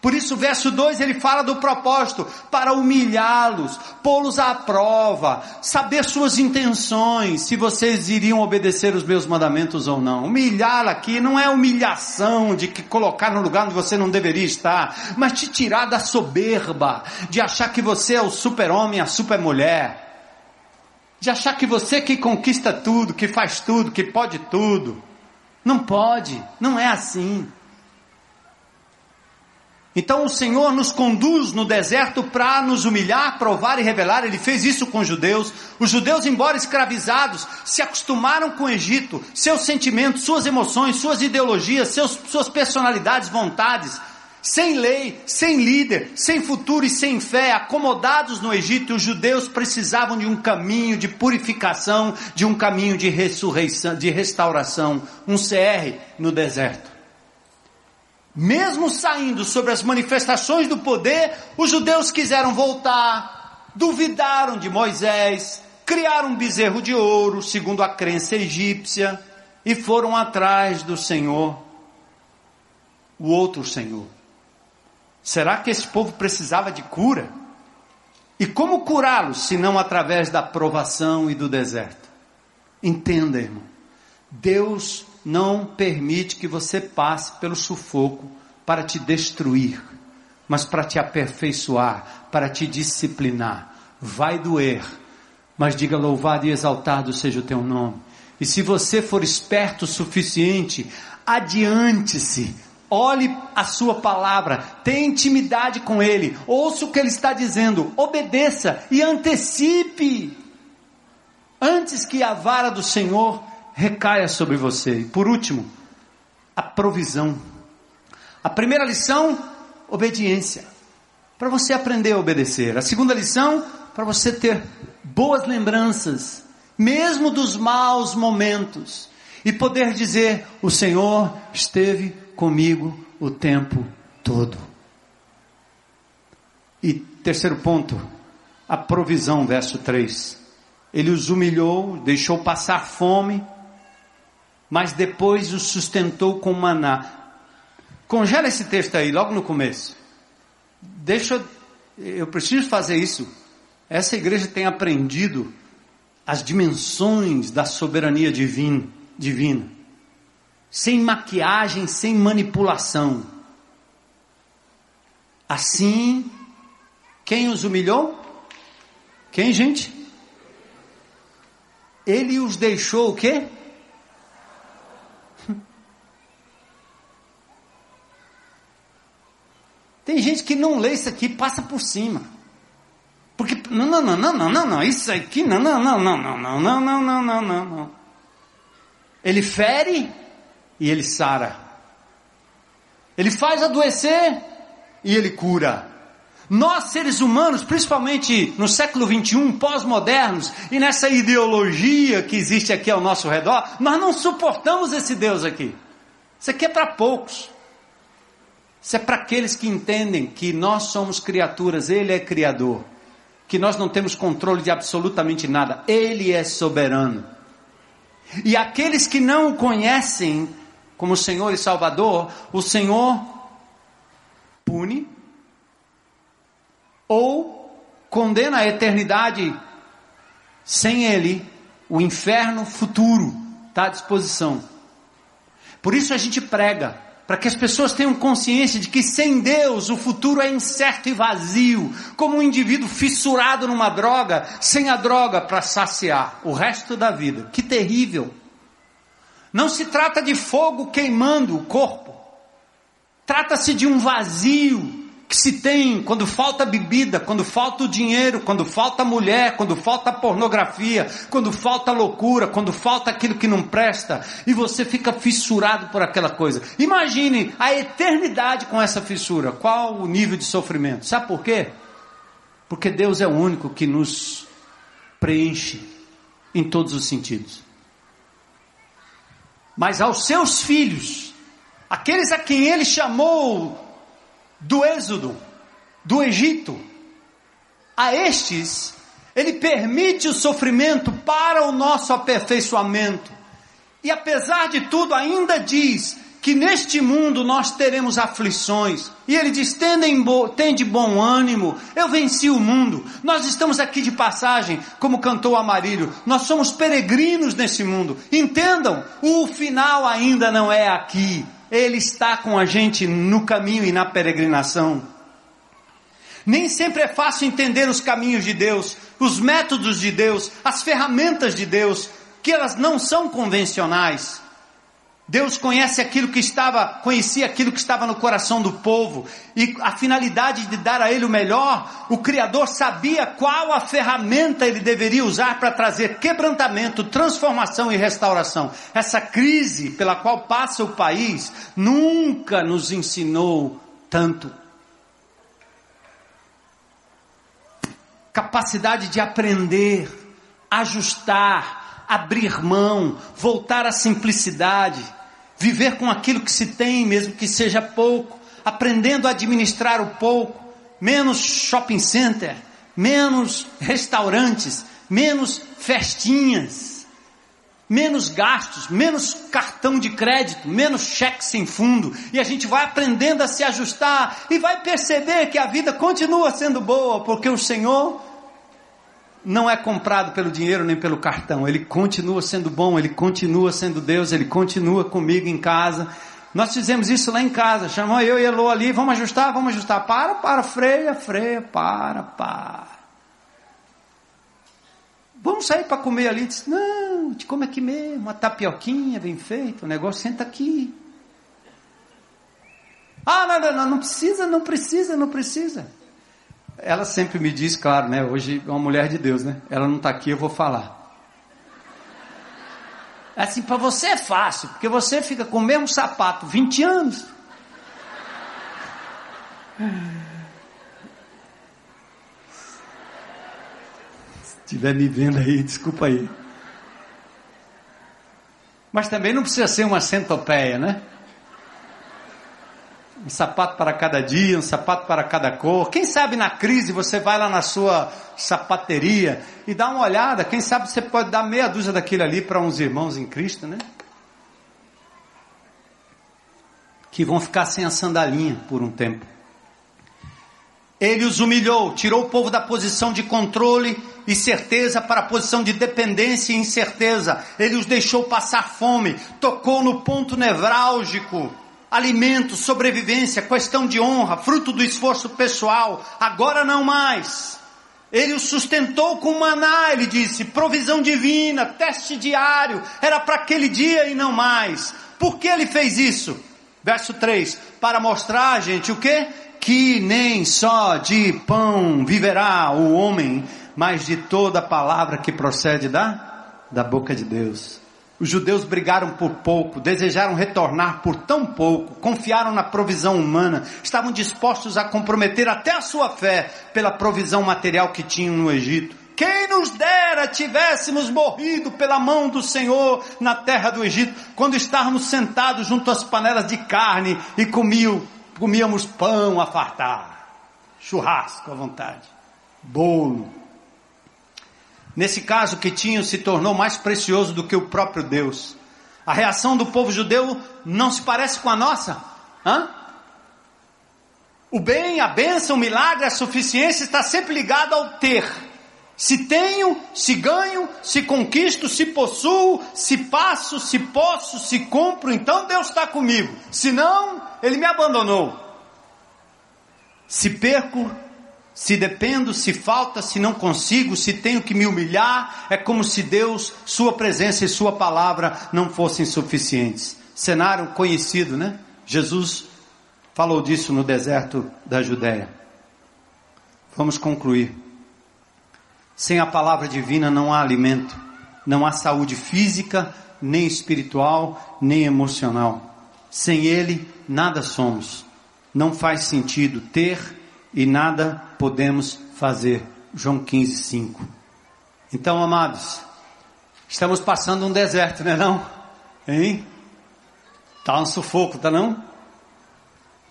Por isso, verso 2 ele fala do propósito para humilhá-los, pô-los à prova, saber suas intenções, se vocês iriam obedecer os meus mandamentos ou não. Humilhar aqui não é humilhação de que colocar no lugar onde você não deveria estar, mas te tirar da soberba, de achar que você é o super-homem, a super-mulher, de achar que você que conquista tudo, que faz tudo, que pode tudo. Não pode, não é assim. Então o Senhor nos conduz no deserto para nos humilhar, provar e revelar. Ele fez isso com os judeus. Os judeus, embora escravizados, se acostumaram com o Egito, seus sentimentos, suas emoções, suas ideologias, seus, suas personalidades, vontades. Sem lei, sem líder, sem futuro e sem fé, acomodados no Egito, os judeus precisavam de um caminho de purificação, de um caminho de ressurreição, de restauração, um CR no deserto. Mesmo saindo sobre as manifestações do poder, os judeus quiseram voltar, duvidaram de Moisés, criaram um bezerro de ouro, segundo a crença egípcia, e foram atrás do Senhor, o outro Senhor. Será que esse povo precisava de cura? E como curá-los, se não através da provação e do deserto? Entenda, irmão. Deus não permite que você passe pelo sufoco para te destruir, mas para te aperfeiçoar, para te disciplinar. Vai doer, mas diga louvado e exaltado seja o teu nome. E se você for esperto o suficiente, adiante-se, olhe a sua palavra, tenha intimidade com ele, ouça o que ele está dizendo, obedeça e antecipe, antes que a vara do Senhor recaia sobre você. E por último, a provisão. A primeira lição, obediência. Para você aprender a obedecer. A segunda lição, para você ter boas lembranças, mesmo dos maus momentos, e poder dizer: O Senhor esteve comigo o tempo todo. E terceiro ponto, a provisão, verso 3. Ele os humilhou, deixou passar fome, mas depois o sustentou com maná. Congela esse texto aí, logo no começo. Deixa, eu preciso fazer isso. Essa igreja tem aprendido as dimensões da soberania divina, divina, sem maquiagem, sem manipulação. Assim, quem os humilhou? Quem, gente? Ele os deixou o quê? Tem gente que não lê isso aqui, passa por cima. Porque, não, não, não, não, não, não, não, isso aqui, não, não, não, não, não, não, não, não, não, não, não, não. Ele fere e ele sara. Ele faz adoecer e ele cura. Nós, seres humanos, principalmente no século 21, pós-modernos, e nessa ideologia que existe aqui ao nosso redor, nós não suportamos esse Deus aqui. Isso aqui é para poucos. Isso é para aqueles que entendem que nós somos criaturas, Ele é Criador, que nós não temos controle de absolutamente nada, Ele é soberano. E aqueles que não o conhecem como Senhor e Salvador, o Senhor pune ou condena a eternidade sem Ele, o inferno futuro está à disposição. Por isso a gente prega para que as pessoas tenham consciência de que sem Deus o futuro é incerto e vazio, como um indivíduo fissurado numa droga, sem a droga para saciar o resto da vida. Que terrível! Não se trata de fogo queimando o corpo, trata-se de um vazio que se tem quando falta bebida, quando falta o dinheiro, quando falta mulher, quando falta pornografia, quando falta loucura, quando falta aquilo que não presta, e você fica fissurado por aquela coisa. Imagine a eternidade com essa fissura. Qual o nível de sofrimento? Sabe por quê? Porque Deus é o único que nos preenche em todos os sentidos. Mas aos seus filhos, aqueles a quem ele chamou do Êxodo, do Egito, a estes, ele permite o sofrimento para o nosso aperfeiçoamento. E apesar de tudo, ainda diz que neste mundo nós teremos aflições. E ele diz: tem de bom ânimo, eu venci o mundo. Nós estamos aqui de passagem, como cantou Amarílio. Nós somos peregrinos nesse mundo. Entendam, o final ainda não é aqui. Ele está com a gente no caminho e na peregrinação. Nem sempre é fácil entender os caminhos de Deus, os métodos de Deus, as ferramentas de Deus, que elas não são convencionais. Deus conhece aquilo que estava, conhecia aquilo que estava no coração do povo, e a finalidade de dar a ele o melhor, o Criador sabia qual a ferramenta ele deveria usar para trazer quebrantamento, transformação e restauração. Essa crise pela qual passa o país nunca nos ensinou tanto. Capacidade de aprender, ajustar, abrir mão, voltar à simplicidade viver com aquilo que se tem, mesmo que seja pouco, aprendendo a administrar o pouco, menos shopping center, menos restaurantes, menos festinhas, menos gastos, menos cartão de crédito, menos cheque sem fundo, e a gente vai aprendendo a se ajustar e vai perceber que a vida continua sendo boa, porque o Senhor não é comprado pelo dinheiro nem pelo cartão. Ele continua sendo bom, ele continua sendo Deus, ele continua comigo em casa. Nós fizemos isso lá em casa. Chamou eu e Elô ali, vamos ajustar, vamos ajustar. Para, para, freia, freia, para, para. Vamos sair para comer ali. Disse, não, te come aqui mesmo, uma tapioquinha bem feita, o negócio senta aqui. Ah, não, não, não, não precisa, não precisa, não precisa. Ela sempre me diz, claro, né? Hoje é uma mulher de Deus, né? Ela não está aqui, eu vou falar. Assim, para você é fácil, porque você fica com o mesmo sapato 20 anos. Se estiver me vendo aí, desculpa aí. Mas também não precisa ser uma centopeia, né? Um sapato para cada dia, um sapato para cada cor. Quem sabe na crise você vai lá na sua sapateria e dá uma olhada, quem sabe você pode dar meia dúzia daquilo ali para uns irmãos em Cristo, né? Que vão ficar sem a sandalinha por um tempo. Ele os humilhou, tirou o povo da posição de controle e certeza para a posição de dependência e incerteza. Ele os deixou passar fome, tocou no ponto nevrálgico. Alimento, sobrevivência, questão de honra, fruto do esforço pessoal, agora não mais. Ele os sustentou com maná, ele disse, provisão divina, teste diário, era para aquele dia e não mais. Por que ele fez isso? Verso 3, para mostrar, gente, o que? Que nem só de pão viverá o homem, mas de toda palavra que procede da, da boca de Deus. Os judeus brigaram por pouco, desejaram retornar por tão pouco, confiaram na provisão humana, estavam dispostos a comprometer até a sua fé pela provisão material que tinham no Egito. Quem nos dera tivéssemos morrido pela mão do Senhor na terra do Egito, quando estávamos sentados junto às panelas de carne e comíamos pão a fartar, churrasco à vontade, bolo, Nesse caso, que tinham se tornou mais precioso do que o próprio Deus. A reação do povo judeu não se parece com a nossa? Hã? O bem, a bênção, o milagre, a suficiência está sempre ligado ao ter. Se tenho, se ganho, se conquisto, se possuo, se passo, se posso, se compro, então Deus está comigo. Se não, Ele me abandonou. Se perco, se dependo, se falta, se não consigo, se tenho que me humilhar, é como se Deus, Sua presença e Sua palavra não fossem suficientes. Cenário conhecido, né? Jesus falou disso no deserto da Judéia. Vamos concluir. Sem a palavra divina não há alimento, não há saúde física, nem espiritual, nem emocional. Sem ele, nada somos. Não faz sentido ter e nada podemos fazer. João 15, 5. Então, amados, estamos passando um deserto, não é não? Hein? Tá um sufoco, tá não?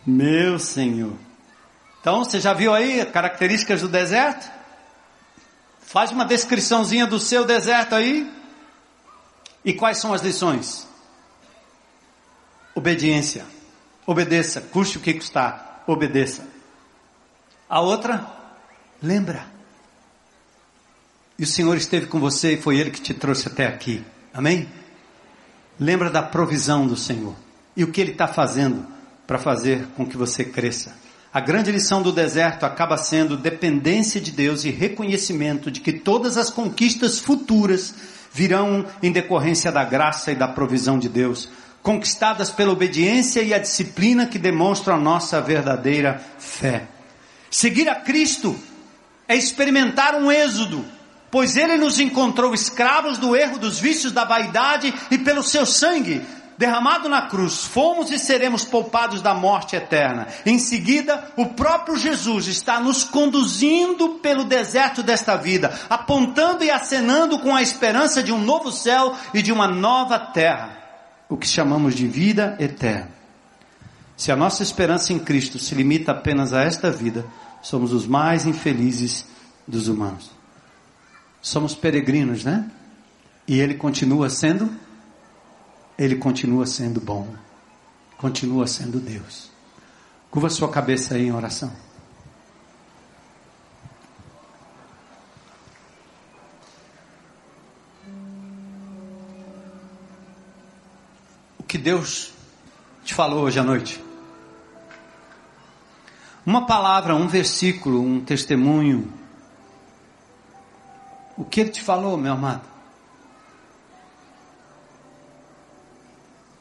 Meu Senhor. Então, você já viu aí características do deserto? Faz uma descriçãozinha do seu deserto aí. E quais são as lições? Obediência. Obedeça, custe o que custar. Obedeça. A outra, lembra. E o Senhor esteve com você e foi Ele que te trouxe até aqui. Amém? Lembra da provisão do Senhor e o que Ele está fazendo para fazer com que você cresça. A grande lição do deserto acaba sendo dependência de Deus e reconhecimento de que todas as conquistas futuras virão em decorrência da graça e da provisão de Deus, conquistadas pela obediência e a disciplina que demonstram a nossa verdadeira fé. Seguir a Cristo é experimentar um êxodo, pois Ele nos encontrou escravos do erro, dos vícios, da vaidade e pelo seu sangue derramado na cruz, fomos e seremos poupados da morte eterna. Em seguida, o próprio Jesus está nos conduzindo pelo deserto desta vida, apontando e acenando com a esperança de um novo céu e de uma nova terra, o que chamamos de vida eterna. Se a nossa esperança em Cristo se limita apenas a esta vida, somos os mais infelizes dos humanos. Somos peregrinos, né? E ele continua sendo ele continua sendo bom. Continua sendo Deus. Curva sua cabeça aí em oração. O que Deus te falou hoje à noite? Uma palavra, um versículo, um testemunho. O que ele te falou, meu amado?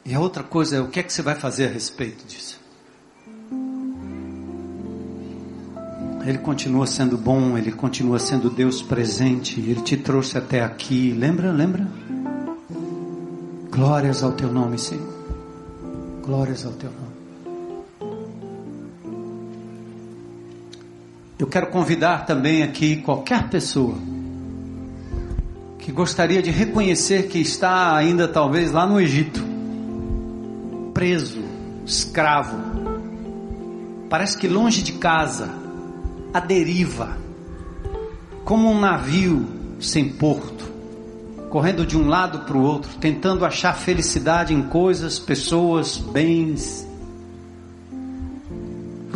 E a outra coisa é o que é que você vai fazer a respeito disso? Ele continua sendo bom, ele continua sendo Deus presente, ele te trouxe até aqui. Lembra, lembra? Glórias ao teu nome, Senhor. Glórias ao teu nome. Eu quero convidar também aqui qualquer pessoa que gostaria de reconhecer que está ainda talvez lá no Egito, preso, escravo, parece que longe de casa, à deriva, como um navio sem porto, correndo de um lado para o outro, tentando achar felicidade em coisas, pessoas, bens,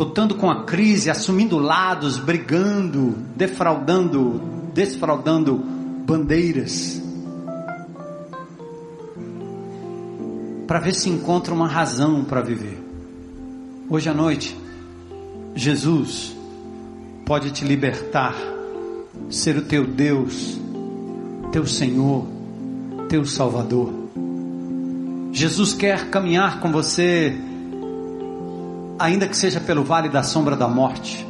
lutando com a crise, assumindo lados, brigando, defraudando, desfraudando bandeiras, para ver se encontra uma razão para viver. Hoje à noite, Jesus pode te libertar, ser o teu Deus, teu Senhor, teu Salvador. Jesus quer caminhar com você, ainda que seja pelo vale da sombra da morte.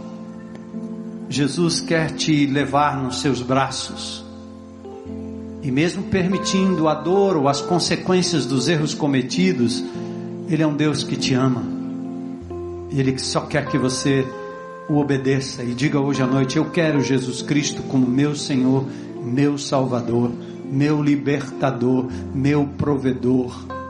Jesus quer te levar nos seus braços. E mesmo permitindo a dor ou as consequências dos erros cometidos, Ele é um Deus que te ama. Ele só quer que você o obedeça e diga hoje à noite: Eu quero Jesus Cristo como meu Senhor, meu Salvador, meu libertador, meu provedor